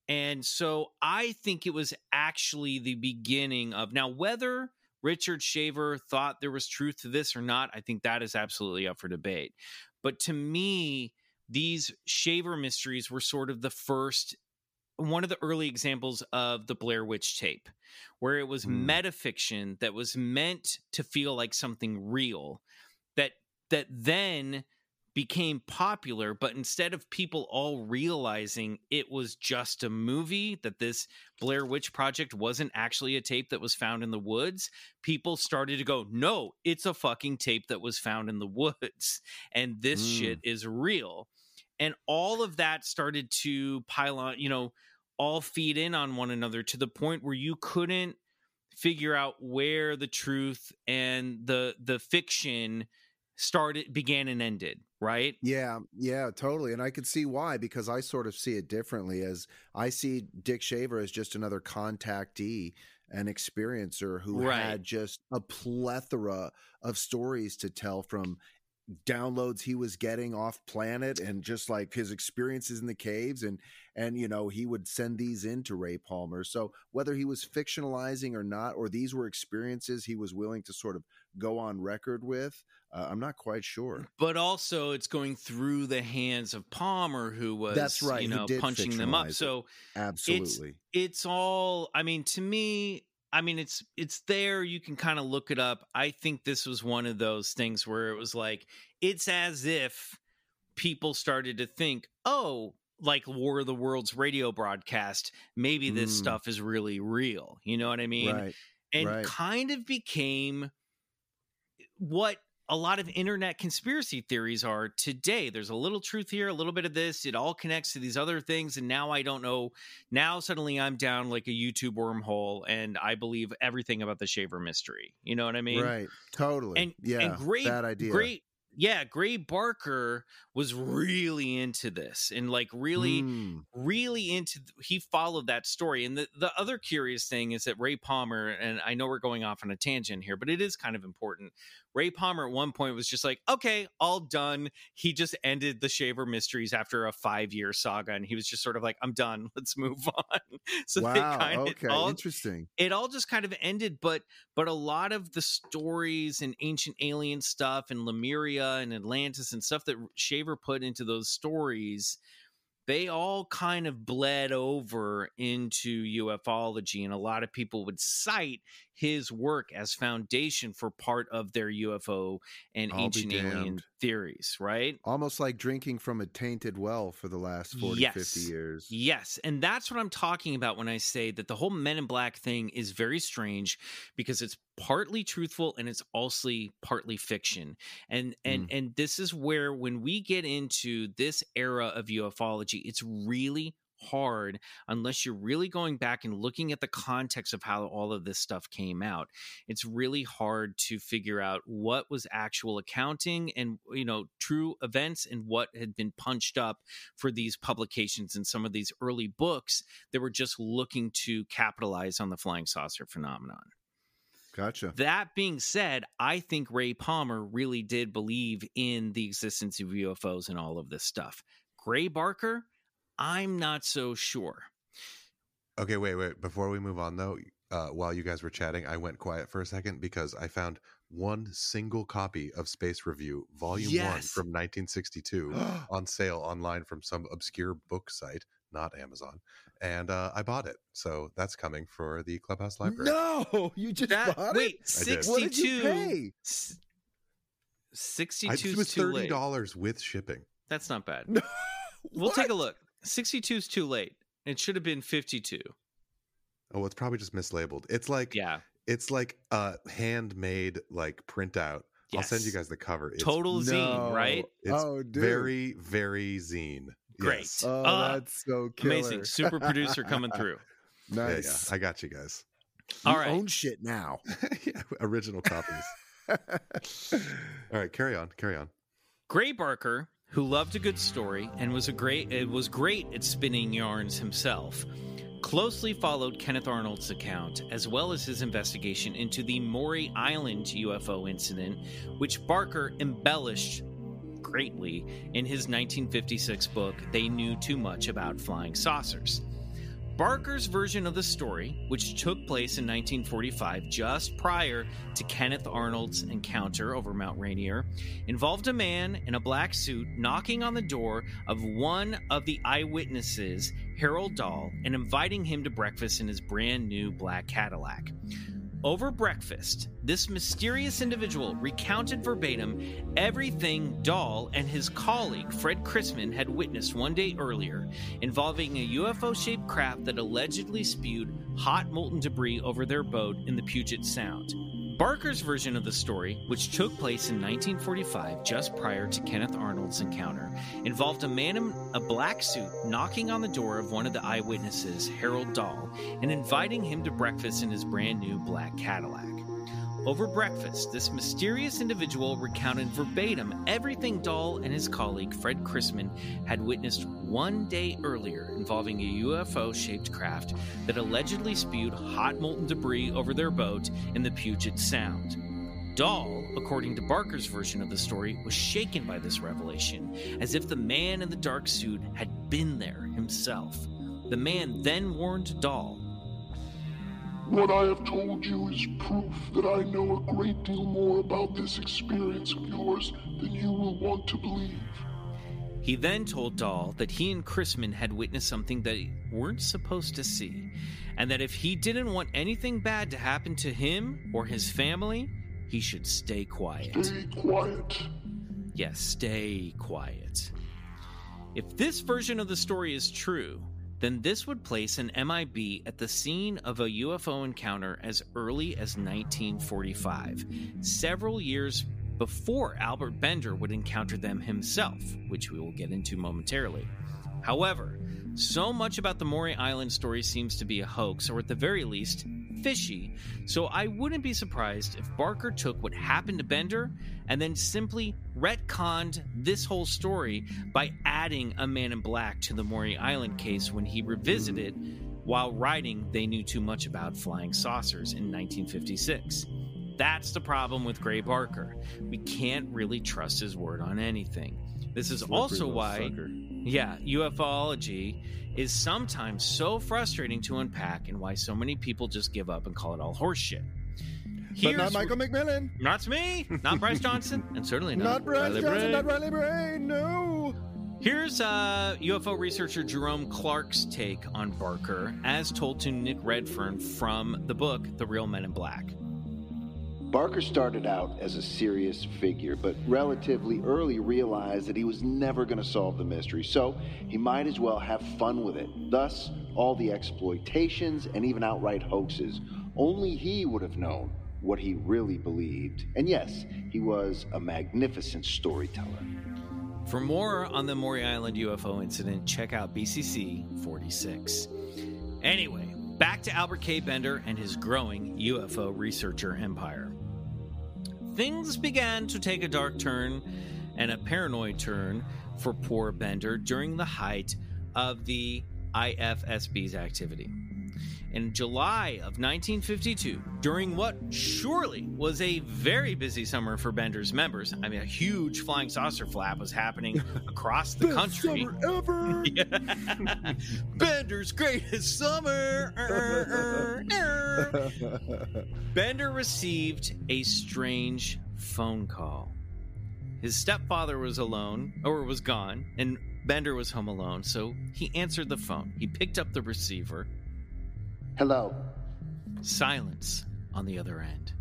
And so I think it was actually the beginning of now whether Richard Shaver thought there was truth to this or not, I think that is absolutely up for debate. But to me, these Shaver mysteries were sort of the first one of the early examples of the Blair Witch tape, where it was Hmm. metafiction that was meant to feel like something real, that that then became popular, but instead of people all realizing it was just a movie, that this Blair Witch Project wasn't actually a tape that was found in the woods, people started to go, no, it's a fucking tape that was found in the woods. And this Mm. shit is real. And all of that started to pile on, you know, all feed in on one another to the point where you couldn't figure out where the truth and the the fiction started began and ended right Yeah, yeah, totally. And I could see why because I sort of see it differently as I see Dick Shaver as just another contactee an experiencer who Right. had just a plethora of stories to tell from downloads he was getting off planet and just like his experiences in the caves and and you know he would send these in to Ray Palmer. So whether he was fictionalizing or not or these were experiences he was willing to sort of go on record with uh, I'm not quite sure. But also it's going through the hands of Palmer who was That's right, you know punching them up. it. so absolutely. it's all i mean to me i mean it's it's there you can kind of look it up i think this was one of those things where it was like it's as if people started to think oh like war of the worlds radio broadcast maybe this Mm. stuff is really real you know what i mean right and right. kind of became what a lot of internet conspiracy theories are today. There's a little truth here, a little bit of this. It all connects to these other things. And now I don't know. Now suddenly I'm down like a YouTube wormhole and I believe everything about the Shaver mystery. You know what I mean? right totally And, yeah and great, bad idea great. Yeah, Gray Barker was really into this and like really Hmm. really into he followed that story and the, the other curious thing is that ray palmer and i know we're going off on a tangent here but it is kind of important ray palmer at one point was just like okay all done. He just ended the shaver mysteries after a five year saga and he was just sort of like i'm done. Let's move on. So they wow kind of okay all, interesting. it all just kind of ended but but a lot of the stories and ancient alien stuff and lemuria and atlantis and stuff that shaver put into those stories they all kind of bled over into ufology and a lot of people would cite his work as foundation for part of their UFO and I'll ancient alien theories, right? Almost like drinking from a tainted well for the last 40, Yes. 50 years. Yes, and that's what I'm talking about when I say that the whole Men in Black thing is very strange because it's partly truthful and it's also partly fiction. And and hmm. and this is where when we get into this era of ufology, it's really hard unless you're really going back and looking at the context of how all of this stuff came out it's really hard to figure out what was actual accounting and you know true events and what had been punched up for these publications and some of these early books that were just looking to capitalize on the flying saucer phenomenon Gotcha. that being said, I think Ray Palmer really did believe in the existence of UFOs and all of this stuff. Gray Barker, I'm not so sure. Okay, wait, wait. Before we move on, though, uh, while you guys were chatting, I went quiet for a second because I found one single copy of Space Review, Volume One from 1962, on sale online from some obscure book site, not Amazon, and uh, I bought it. So that's coming for the Clubhouse Library. No, you just That, bought wait, it? I did. What did you 62 pay? s- I, 62 it is was too thirty late. dollars with shipping. That's not bad. We'll take a look. 62 is too late. It should have been 52. Oh, it's probably just mislabeled. It's like Yeah. it's like a handmade like printout. I'll send you guys the cover. It's, Total No. zine, right? It's oh, dude. very very zine. Great. Yes. Oh, Ah, that's so killer. Amazing. Super producer coming through. Yeah, yeah, Nice. I got you guys. All you right. own shit now. yeah, original copies. All right, carry on, carry on. Gray Barker, who loved a good story and was a great it was great at spinning yarns himself, closely followed Kenneth Arnold's account as well as his investigation into the Maury Island UFO incident, which Barker embellished greatly in his 1956 book They Knew Too Much About Flying Saucers. Barker's version of the story, which took place in 1945, just prior to Kenneth Arnold's encounter over Mount Rainier, involved a man in a black suit knocking on the door of one of the eyewitnesses, Harold Dahl, and inviting him to breakfast in his brand new black Cadillac. Over breakfast, this mysterious individual recounted verbatim everything Dahl and his colleague Fred Chrisman had witnessed one day earlier, involving a UFO shaped craft that allegedly spewed hot molten debris over their boat in the Puget Sound. Barker's version of the story, which took place in 1945, just prior to Kenneth Arnold's encounter, involved a man in a black suit knocking on the door of one of the eyewitnesses, Harold Dahl, and inviting him to breakfast in his brand new black Cadillac. Over breakfast, this mysterious individual recounted verbatim everything Dahl and his colleague Fred Chrisman had witnessed one day earlier involving a UFO shaped craft that allegedly spewed hot molten debris over their boat in the Puget Sound. Dahl, according to Barker's version of the story, was shaken by this revelation, as if the man in the dark suit had been there himself. The man then warned Dahl What I have told you is proof that I know a great deal more about this experience of yours than you will want to believe. He then told Dahl that he and Chrisman had witnessed something they weren't supposed to see, and that if he didn't want anything bad to happen to him or his family, he should stay quiet. Stay quiet. Yes, stay quiet. If this version of the story is true, then this would place an MIB at the scene of a UFO encounter as early as 1945, several years before Albert Bender would encounter them himself, which we will get into momentarily. However, so much about the Maury Island story seems to be a hoax, or at the very least, fishy, so I wouldn't be surprised if Barker took what happened to Bender and then simply retconned this whole story by adding a man in black to the Maury Island case when he revisited while writing They Knew Too Much About Flying Saucers in 1956. That's the problem with Gray Barker. We can't really trust his word on anything. This is also why sucker. yeah, UFOlogy is sometimes so frustrating to unpack and why so many people just give up and call it all horseshit. But Here's not Michael McMillian. Not me, not Bryce Johnson, and certainly not, Not Bryce Riley Johnson. Bray. Not Riley Bray. No. Here's uh, UFO researcher Jerome Clark's take on Barker, as told to Nick Redfern from the book The Real Men in Black. Barker started out as a serious figure, but relatively early realized that he was never going to solve the mystery, so he might as well have fun with it. Thus, all the exploitations and even outright hoaxes. Only he would have known what he really believed. And yes, he was a magnificent storyteller. For more on the Maury Island UFO incident, check out BCC 46. Anyway, back to Albert K. Bender and his growing UFO researcher empire. Things began to take a dark turn and a paranoid turn for poor Bender during the height of the IFSB's activity. In July of 1952, during what surely was a very busy summer for Bender's members, I mean, a huge flying saucer flap was happening across the country. Summer ever. Bender's greatest summer. Er, er, er. Bender received a strange phone call. His stepfather was alone, or was gone, and Bender was home alone, so he answered the phone. He picked up the receiver. Hello. Silence on the other end.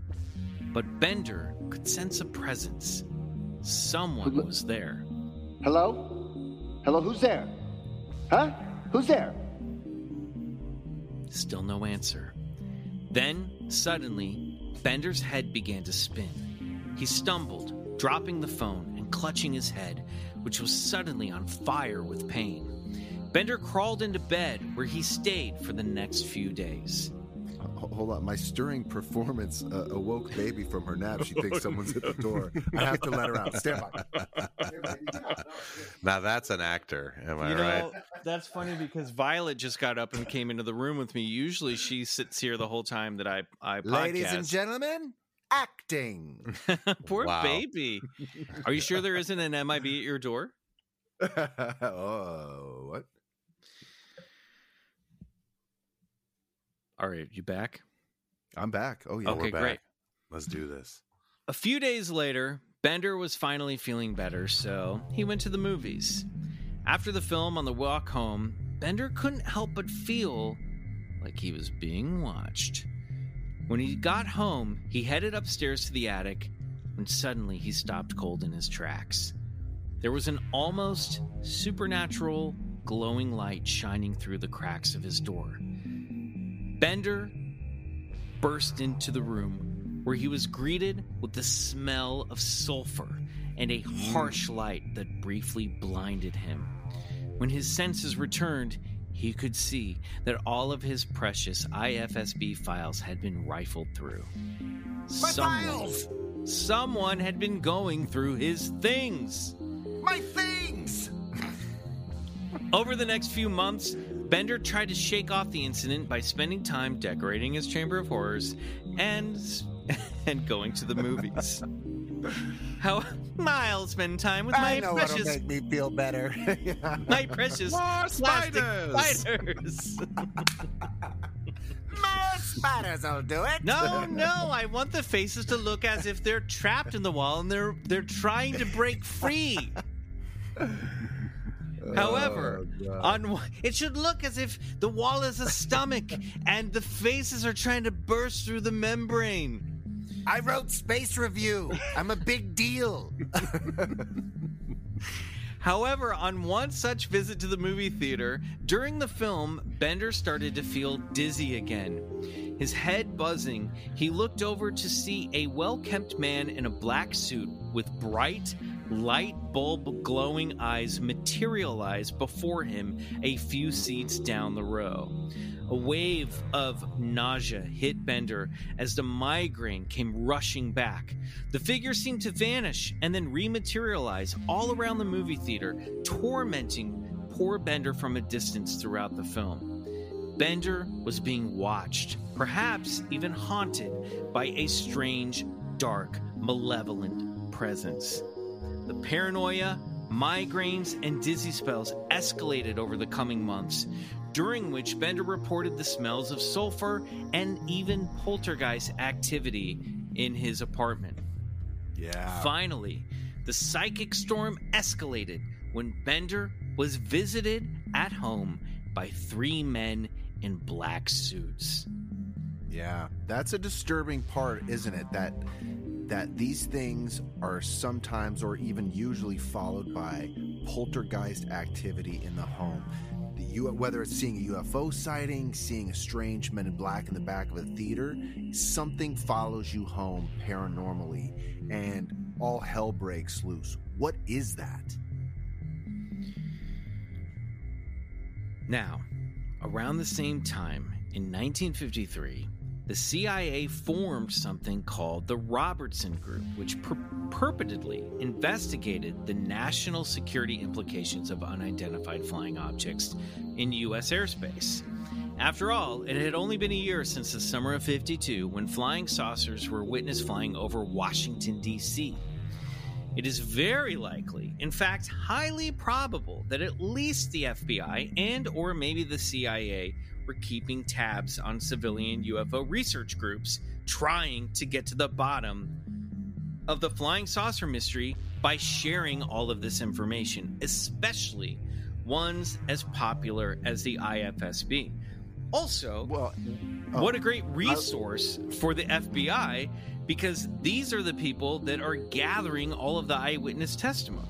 But Bender could sense a presence. Someone was there. Hello? Hello, who's there? Huh? Who's there? Still no answer. Then, suddenly, Bender's head began to spin. He stumbled, dropping the phone and clutching his head, which was suddenly on fire with pain. Bender crawled into bed, where he stayed for the next few days. Ho- Hold on, my stirring performance uh, awoke baby from her nap. She thinks someone's at the door. I have to let her out. Stand by. Now that's an actor. Am I you right? know, that's funny because Violet just got up and came into the room with me. Usually she sits here the whole time that I, I podcast. Ladies and gentlemen, acting. Poor Wow. baby. Are you sure there isn't an MIB at your door? oh, what? All right, you back? I'm back. Oh yeah. Okay, We're back. great. Let's do this. A few days later, Bender was finally feeling better, so he went to the movies. After the film on the walk home, Bender couldn't help but feel like he was being watched. When he got home, he headed upstairs to the attic when suddenly he stopped cold in his tracks. There was an almost supernatural glowing light shining through the cracks of his door. Bender burst into the room where he was greeted with the smell of sulfur and a harsh light that briefly blinded him. When his senses returned, he could see that all of his precious IFSB files had been rifled through. someone, someone had been going through his things. My things. Over the next few months, Bender tried to shake off the incident by spending time decorating his chamber of horrors and and going to the movies. How I'll spend time with my precious make me feel better. my precious More plastic spiders! spiders. More spiders will do it. No, no, I want the faces to look as if they're trapped in the wall and they're they're trying to break free. However, Oh, on it should look as if the wall is a stomach and the faces are trying to burst through the membrane. I wrote Space Review. I'm a big deal. However, on one such visit to the movie theater, during the film, Bender started to feel dizzy again. His head buzzing, he looked over to see a well kept man in a black suit with bright, light bulb glowing eyes materialize before him a few seats down the row. A wave of nausea hit Bender as the migraine came rushing back. The figure seemed to vanish and then rematerialize all around the movie theater, tormenting poor Bender from a distance throughout the film. Bender was being watched, perhaps even haunted by a strange, dark, malevolent presence. The paranoia, migraines, and dizzy spells escalated over the coming months, during which Bender reported the smells of sulfur and even poltergeist activity in his apartment. Yeah. Finally, the psychic storm escalated when Bender was visited at home by three men in black suits. Yeah, that's a disturbing part, isn't it? That that these things are sometimes or even usually followed by poltergeist activity in the home. The U- whether it's seeing a UFO sighting, seeing a strange men in black in the back of a theater, something follows you home paranormally and all hell breaks loose. What is that? Now, around the same time, in 1953, the CIA formed something called the Robertson Group, which per- purportedly investigated the national security implications of unidentified flying objects in U.S. airspace. After all, it had only been a year since the summer of 52 when flying saucers were witnessed flying over Washington, D.C. It is very likely, in fact, highly probable that at least the FBI and or maybe the CIA were keeping tabs on civilian UFO research groups trying to get to the bottom of the flying saucer mystery by sharing all of this information, especially ones as popular as the IFSB. Also, Well, uh, what a great resource for the FBI because these are the people that are gathering all of the eyewitness testimony.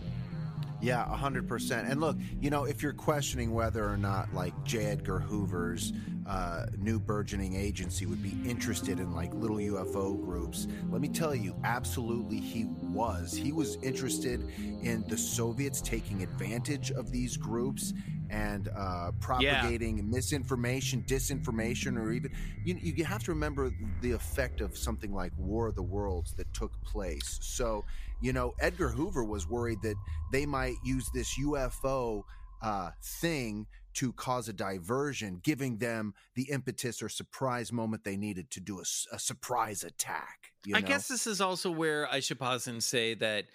Yeah, hundred percent. And look, you know, if you're questioning whether or not like J. Edgar Hoover's uh, new burgeoning agency would be interested in like little UFO groups, let me tell you, absolutely he was. He was interested in the Soviets taking advantage of these groups and uh, propagating misinformation, disinformation, or even you, you have to remember the effect of something like War of the Worlds that took place. So, you know, Edgar Hoover was worried that they might use this UFO uh, thing to cause a diversion, giving them the impetus or surprise moment they needed to do a surprise attack. You I guess this is also where I should pause and say that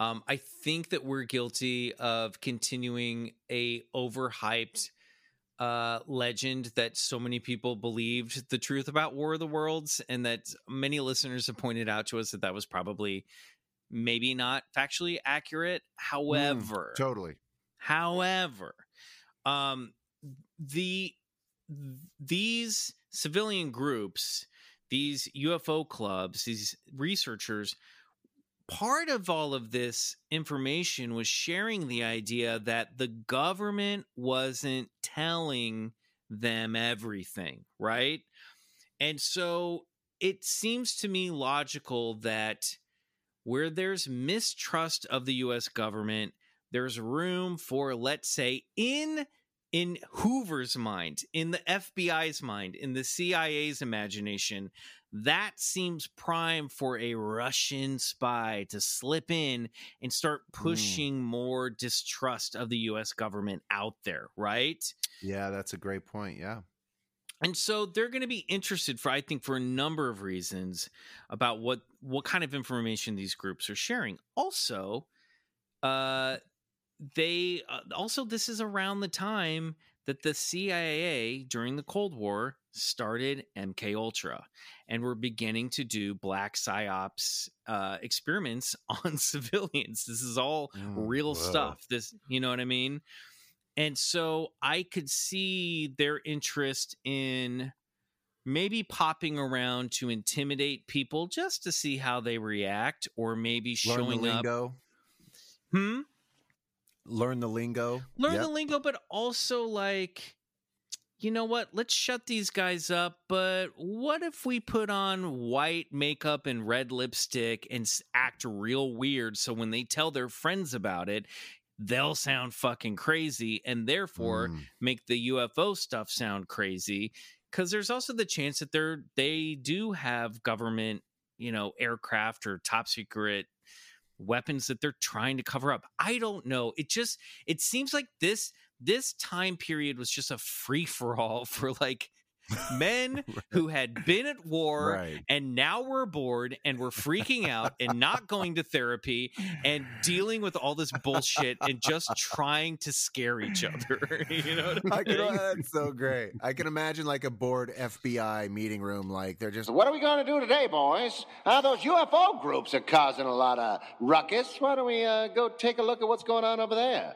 um, I think that we're guilty of continuing a overhyped uh, legend that so many people believed the truth about War of the Worlds, and that many listeners have pointed out to us that that was probably maybe not factually accurate. However, totally. However, um, the these civilian groups, these UFO clubs, these researchers, part of all of this information was sharing the idea that the government wasn't telling them everything, right? And so it seems to me logical that where there's mistrust of the US government, there's room for let's say in in Hoover's mind, in the FBI's mind, in the CIA's imagination, that seems prime for a Russian spy to slip in and start pushing more distrust of the US government out there, right? Yeah, that's a great point. Yeah. And so they're going to be interested for I think for a number of reasons about what what kind of information these groups are sharing. Also, uh they uh, also this is around the time that the CIA during the Cold War started MK Ultra and we're beginning to do black psyops uh, experiments on civilians. This is all Mm, real stuff. This, you know what I mean? And so I could see their interest in maybe popping around to intimidate people just to see how they react, or maybe Learn showing up. Hmm? Learn the lingo. learn Yep. the lingo, but also like, you know what? Let's shut these guys up. But what if we put on white makeup and red lipstick and act real weird? So when they tell their friends about it, they'll sound fucking crazy and therefore Mm. make the UFO stuff sound crazy. Because there's also the chance that they're they do have government, you know, aircraft or top secret weapons that they're trying to cover up. I don't know. It just it seems like this this time period was just a free for all for like men who had been at war Right. and now we're bored and we're freaking out and not going to therapy and dealing with all this bullshit and just trying to scare each other. you know what I'm I can, saying? that's so great. I can imagine like a bored FBI meeting room. Like they're just what are we going to do today, boys? Uh, those UFO groups are causing a lot of ruckus. Why don't we uh, go take a look at what's going on over there?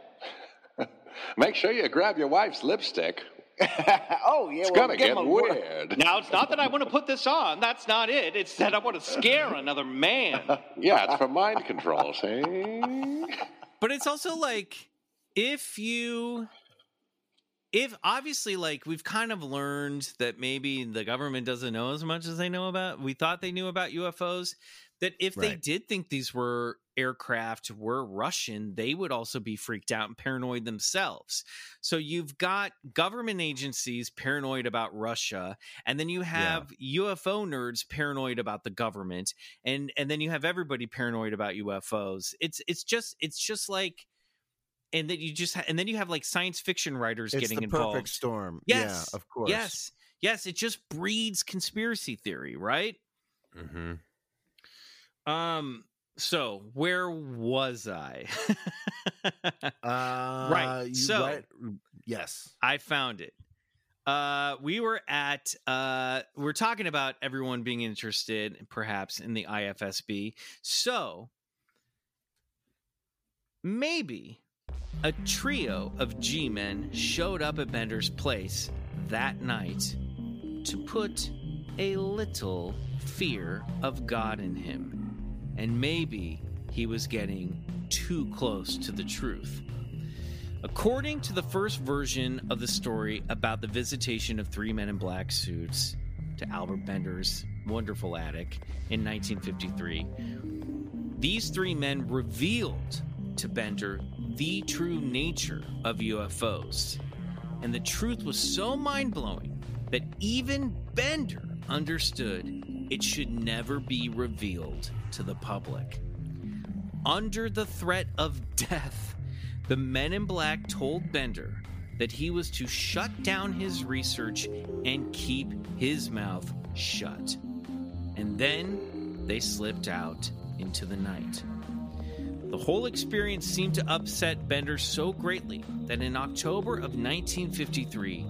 Make sure you grab your wife's lipstick. oh, yeah, It's well, gonna get him word. weird. Now, it's not that I want to put this on. That's not it. It's that I want to scare another man. Yeah, it's for mind control, see? But it's also like if you if obviously like we've kind of learned that maybe the government doesn't know as much as they know about we thought they knew about UFOs that if they did think these were aircraft were Russian they would also be freaked out and paranoid themselves. So you've got government agencies paranoid about Russia and then you have UFO nerds paranoid about the government and and then you have everybody paranoid about UFOs. It's it's just it's just like and then you just ha- and then you have like science fiction writers It's getting involved. perfect storm. Yes, Yeah, of course. Yes, yes, it just breeds conspiracy theory, right? Mm-hmm. Um. So where was I? Uh, Right, so- right- yes. I found it. Uh, we were at uh, we're talking about everyone being interested, perhaps in the IFSB. So maybe a trio of G-men showed up at Bender's place that night to put a little fear of God in him, and maybe he was getting too close to the truth. According to the first version of the story about the visitation of three men in black suits to Albert Bender's wonderful attic in 1953, these three men revealed to Bender the true nature of UFOs. And the truth was so mind blowing that even Bender understood it should never be revealed to the public. Under the threat of death, the men in black told Bender that he was to shut down his research and keep his mouth shut. And then they slipped out into the night. The whole experience seemed to upset Bender so greatly that in October of 1953,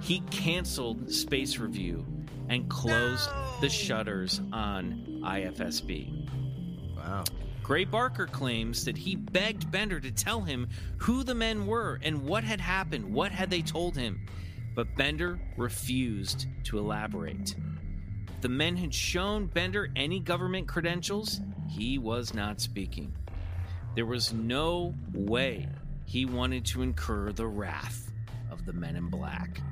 he canceled Space Review and closed the shutters on IFSB. Wow. Gray Barker claims that he begged Bender to tell him who the men were and what had happened, what had they told him. But Bender refused to elaborate. If the men had shown Bender any government credentials, he was not speaking. There was no way he wanted to incur the wrath of the men in black.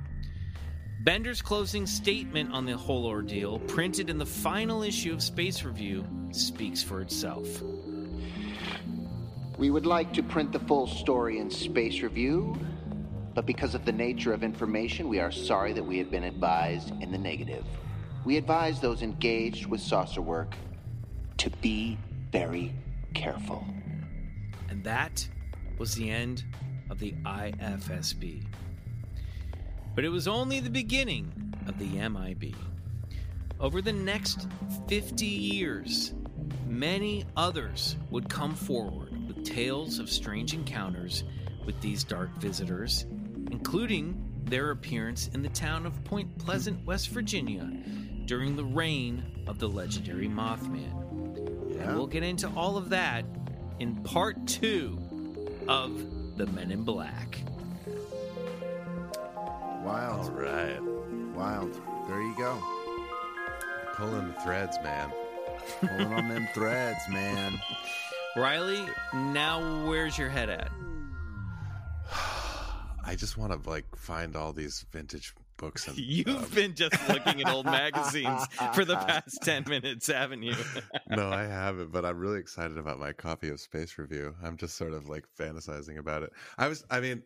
Bender's closing statement on the whole ordeal, printed in the final issue of Space Review, speaks for itself. We would like to print the full story in Space Review, but because of the nature of information, we are sorry that we have been advised in the negative. We advise those engaged with saucer work to be very careful. And that was the end of the IFSB. But it was only the beginning of the MIB. Over the next 50 years, many others would come forward with tales of strange encounters with these dark visitors, including their appearance in the town of Point Pleasant, West Virginia, during the reign of the legendary Mothman. And we'll get into all of that in part two of The Men in Black. Wild. All right. Wild. There you go. Pulling the threads, man. Pulling on them threads, man. Riley, now where's your head at? I just want to like find all these vintage books and You've um, been just looking at old magazines for the past 10 minutes, haven't you? no, I haven't, but I'm really excited about my copy of Space Review. I'm just sort of like fantasizing about it. I was, I mean,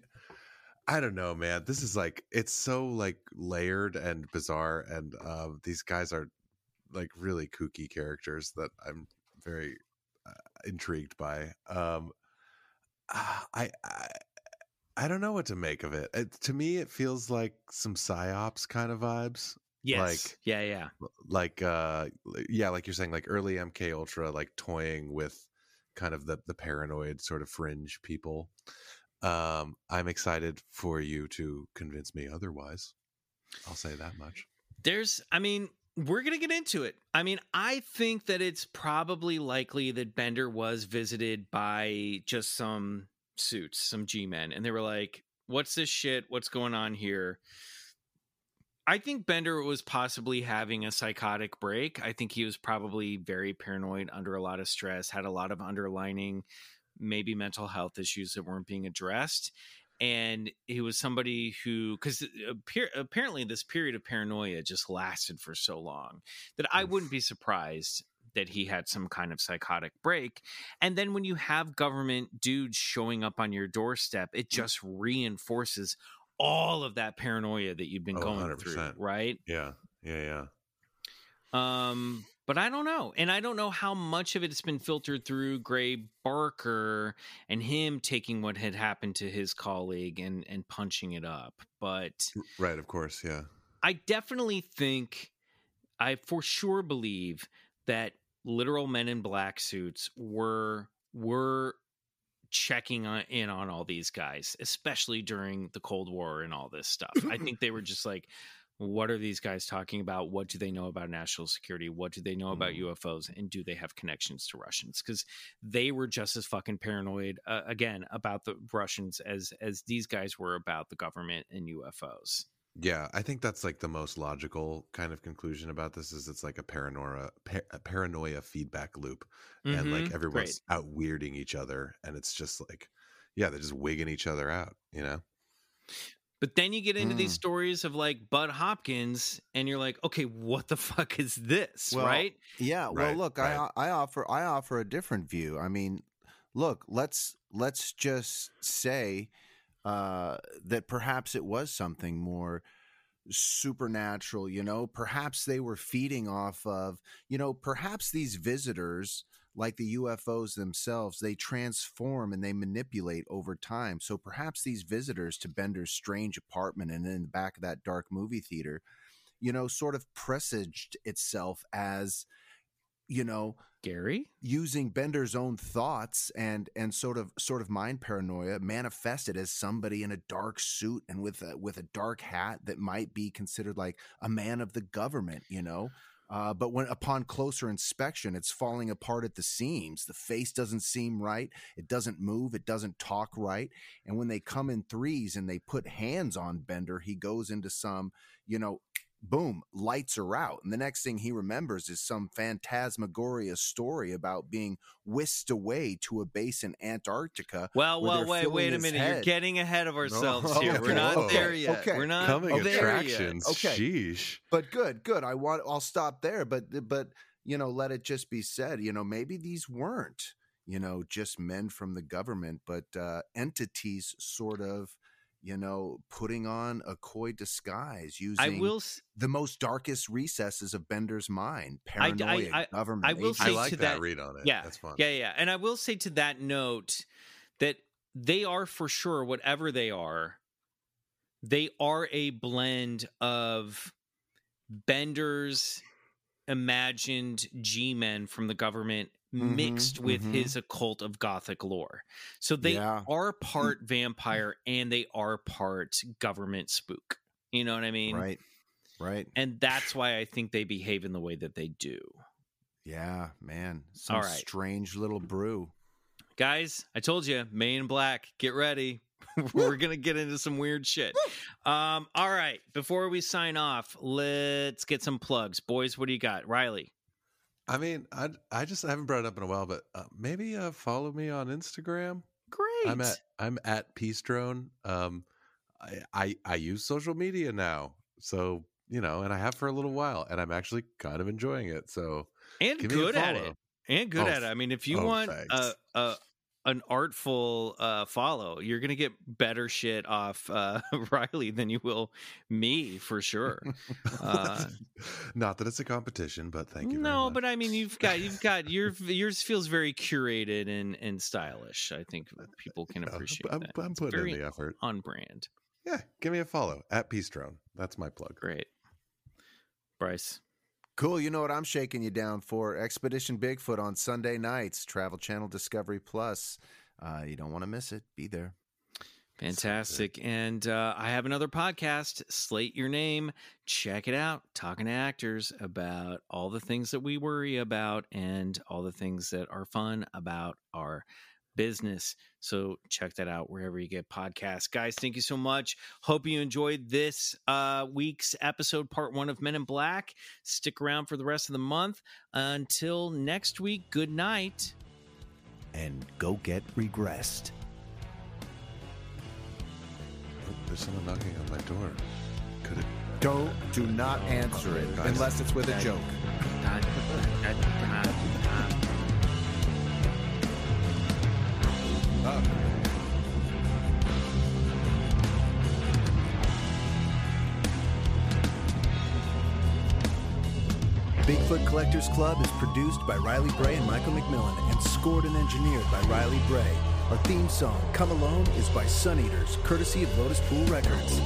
I don't know, man. This is like, it's so like layered and bizarre, and um, these guys are like really kooky characters that I'm very uh, intrigued by. Um, ah, I, I, I don't know what to make of it. it. To me, it feels like some psyops kind of vibes Yes. Like- yeah, yeah. like uh yeah like you're saying like early mk ultra like toying with kind of the the paranoid sort of fringe people um i'm excited for you to convince me otherwise i'll say that much There's, I mean, we're going to get into it. I mean, I think that it's probably likely that Bender was visited by just some suits, some G men, and they were like, "What's this shit? What's going on here?" I think Bender was possibly having a psychotic break. I think he was probably very paranoid, under a lot of stress, had a lot of underlining, maybe mental health issues that weren't being addressed. And he was somebody who, because apparently this period of paranoia just lasted for so long that I wouldn't be surprised that he had some kind of psychotic break. And then when you have government dudes showing up on your doorstep, it just reinforces all of that paranoia that you've been Oh, going 100%. through, right? Yeah, yeah, yeah. Um, but I don't know, and I don't know how much of it has been filtered through Gray Barker and him taking what had happened to his colleague and and punching it up. But Right, of course, yeah. I definitely think, I for sure believe that literal men in black suits were were checking on, in on all these guys, especially during the Cold War and all this stuff. I think they were just like, what are these guys talking about? What do they know about national security? What do they know about Mhm. UFOs? And do they have connections to Russians? Because they were just as fucking paranoid uh, again about the Russians as as these guys were about the government and UFOs. Yeah, I think that's like the most logical kind of conclusion about this is it's like a paranoia par- a paranoia feedback loop and like Mhm, everyone's out weirding each other and it's just like yeah, they're just wigging each other out, you know? But then you get into these Mm. stories of like Bud Hopkins, and you're like, okay, what the fuck is this, Well, right? Yeah, well, Right, look, right. I I offer I offer a different view. I mean, look, let's let's just say uh, that perhaps it was something more supernatural. You know, perhaps they were feeding off of. You know, perhaps these visitors, like the UFOs themselves, they transform and they manipulate over time. So perhaps these visitors to Bender's strange apartment and in the back of that dark movie theater you know, sort of presaged itself as, you know, Gary, using Bender's own thoughts and and sort of sort of mind paranoia manifested as somebody in a dark suit and with a with a dark hat that might be considered like a man of the government, you know. Uh, but when upon closer inspection, it's falling apart at the seams. The face doesn't seem right. It doesn't move. It doesn't talk right. And when they come in threes and they put hands on Bender, he goes into some, you know, boom, lights are out. And the next thing he remembers is some phantasmagoria story about being whisked away to a base in Antarctica. well, well, wait, wait a his minute. You're getting ahead of ourselves Oh, here. We're not okay, there yet. okay. We're not Coming there yet. attractions. Okay. Sheesh. But good, good. I want I'll stop there, but but you know, let it just be said, you know, maybe these weren't, you know, just men from the government, but uh entities sort of you know, putting on a coy disguise using I will. s- the most darkest recesses of Bender's mind, I- I- I- government. I will agency. I say like to that, that- read on it. Yeah, That's fun. Yeah, yeah. And I will say to that note that they are for sure, whatever they are, they are a blend of Bender's imagined G men from the government Mhm, mixed with mhm. his occult of gothic lore. So they Yeah. are part vampire and they are part government spook. You know what I mean? right. Right. And that's why I think they behave in the way that they do. Yeah, man. Some All right. strange little brew. guys i told you May in black get ready we're gonna get into some weird shit um all right before we sign off let's get some plugs boys what do you got riley I mean, I I just I haven't brought it up in a while, but uh, maybe uh, follow me on Instagram. great I'm at I'm at Peace Drone. Um, I, I I use social media now, so you know, and I have for a little while, and I'm actually kind of enjoying it. So and a good at it and good Oh, at it i mean if you oh, want a, thanks. a an artful uh follow you're gonna get better shit off uh riley than you will me for sure Uh, Not that it's a competition, but thank you. no, but I mean, you've got you've got your yours feels very curated and and stylish. I think people can No, appreciate I'm, that. I'm putting in the effort. on brand. Yeah, give me a follow at Peace Drone. That's my plug. Great, Bryce. Cool. You know what I'm shaking you down for? Expedition Bigfoot on Sunday nights, Travel Channel Discovery Plus. Uh, you don't want to miss it. Be there. Fantastic. And uh, I have another podcast, Slate Your Name. Check it out. Talking to actors about all the things that we worry about and all the things that are fun about our business. So check that out wherever you get podcasts. Guys, thank you so much. Hope you enjoyed this uh, week's episode, part one of Men in Black. Stick around for the rest of the month. Until next week, good night. And go get regressed. Oh, there's someone knocking on my door. Could it? Don't, do not answer it unless it's with a joke. Oh. Bigfoot Collectors Club is produced by Riley Bray and Michael McMillian and scored and engineered by Riley Bray. Our theme song, Come Alone, is by Sun Eaters, courtesy of Lotus Pool Records.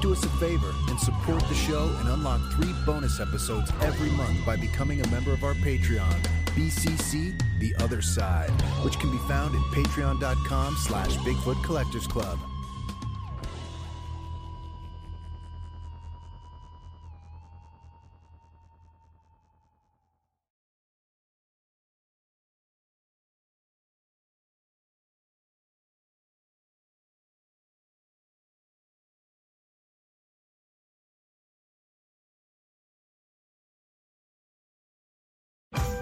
Do us a favor and support the show and unlock three bonus episodes every month by becoming a member of our Patreon, BCC The Other Side, which can be found at patreon.com slash Bigfoot Collectors Club.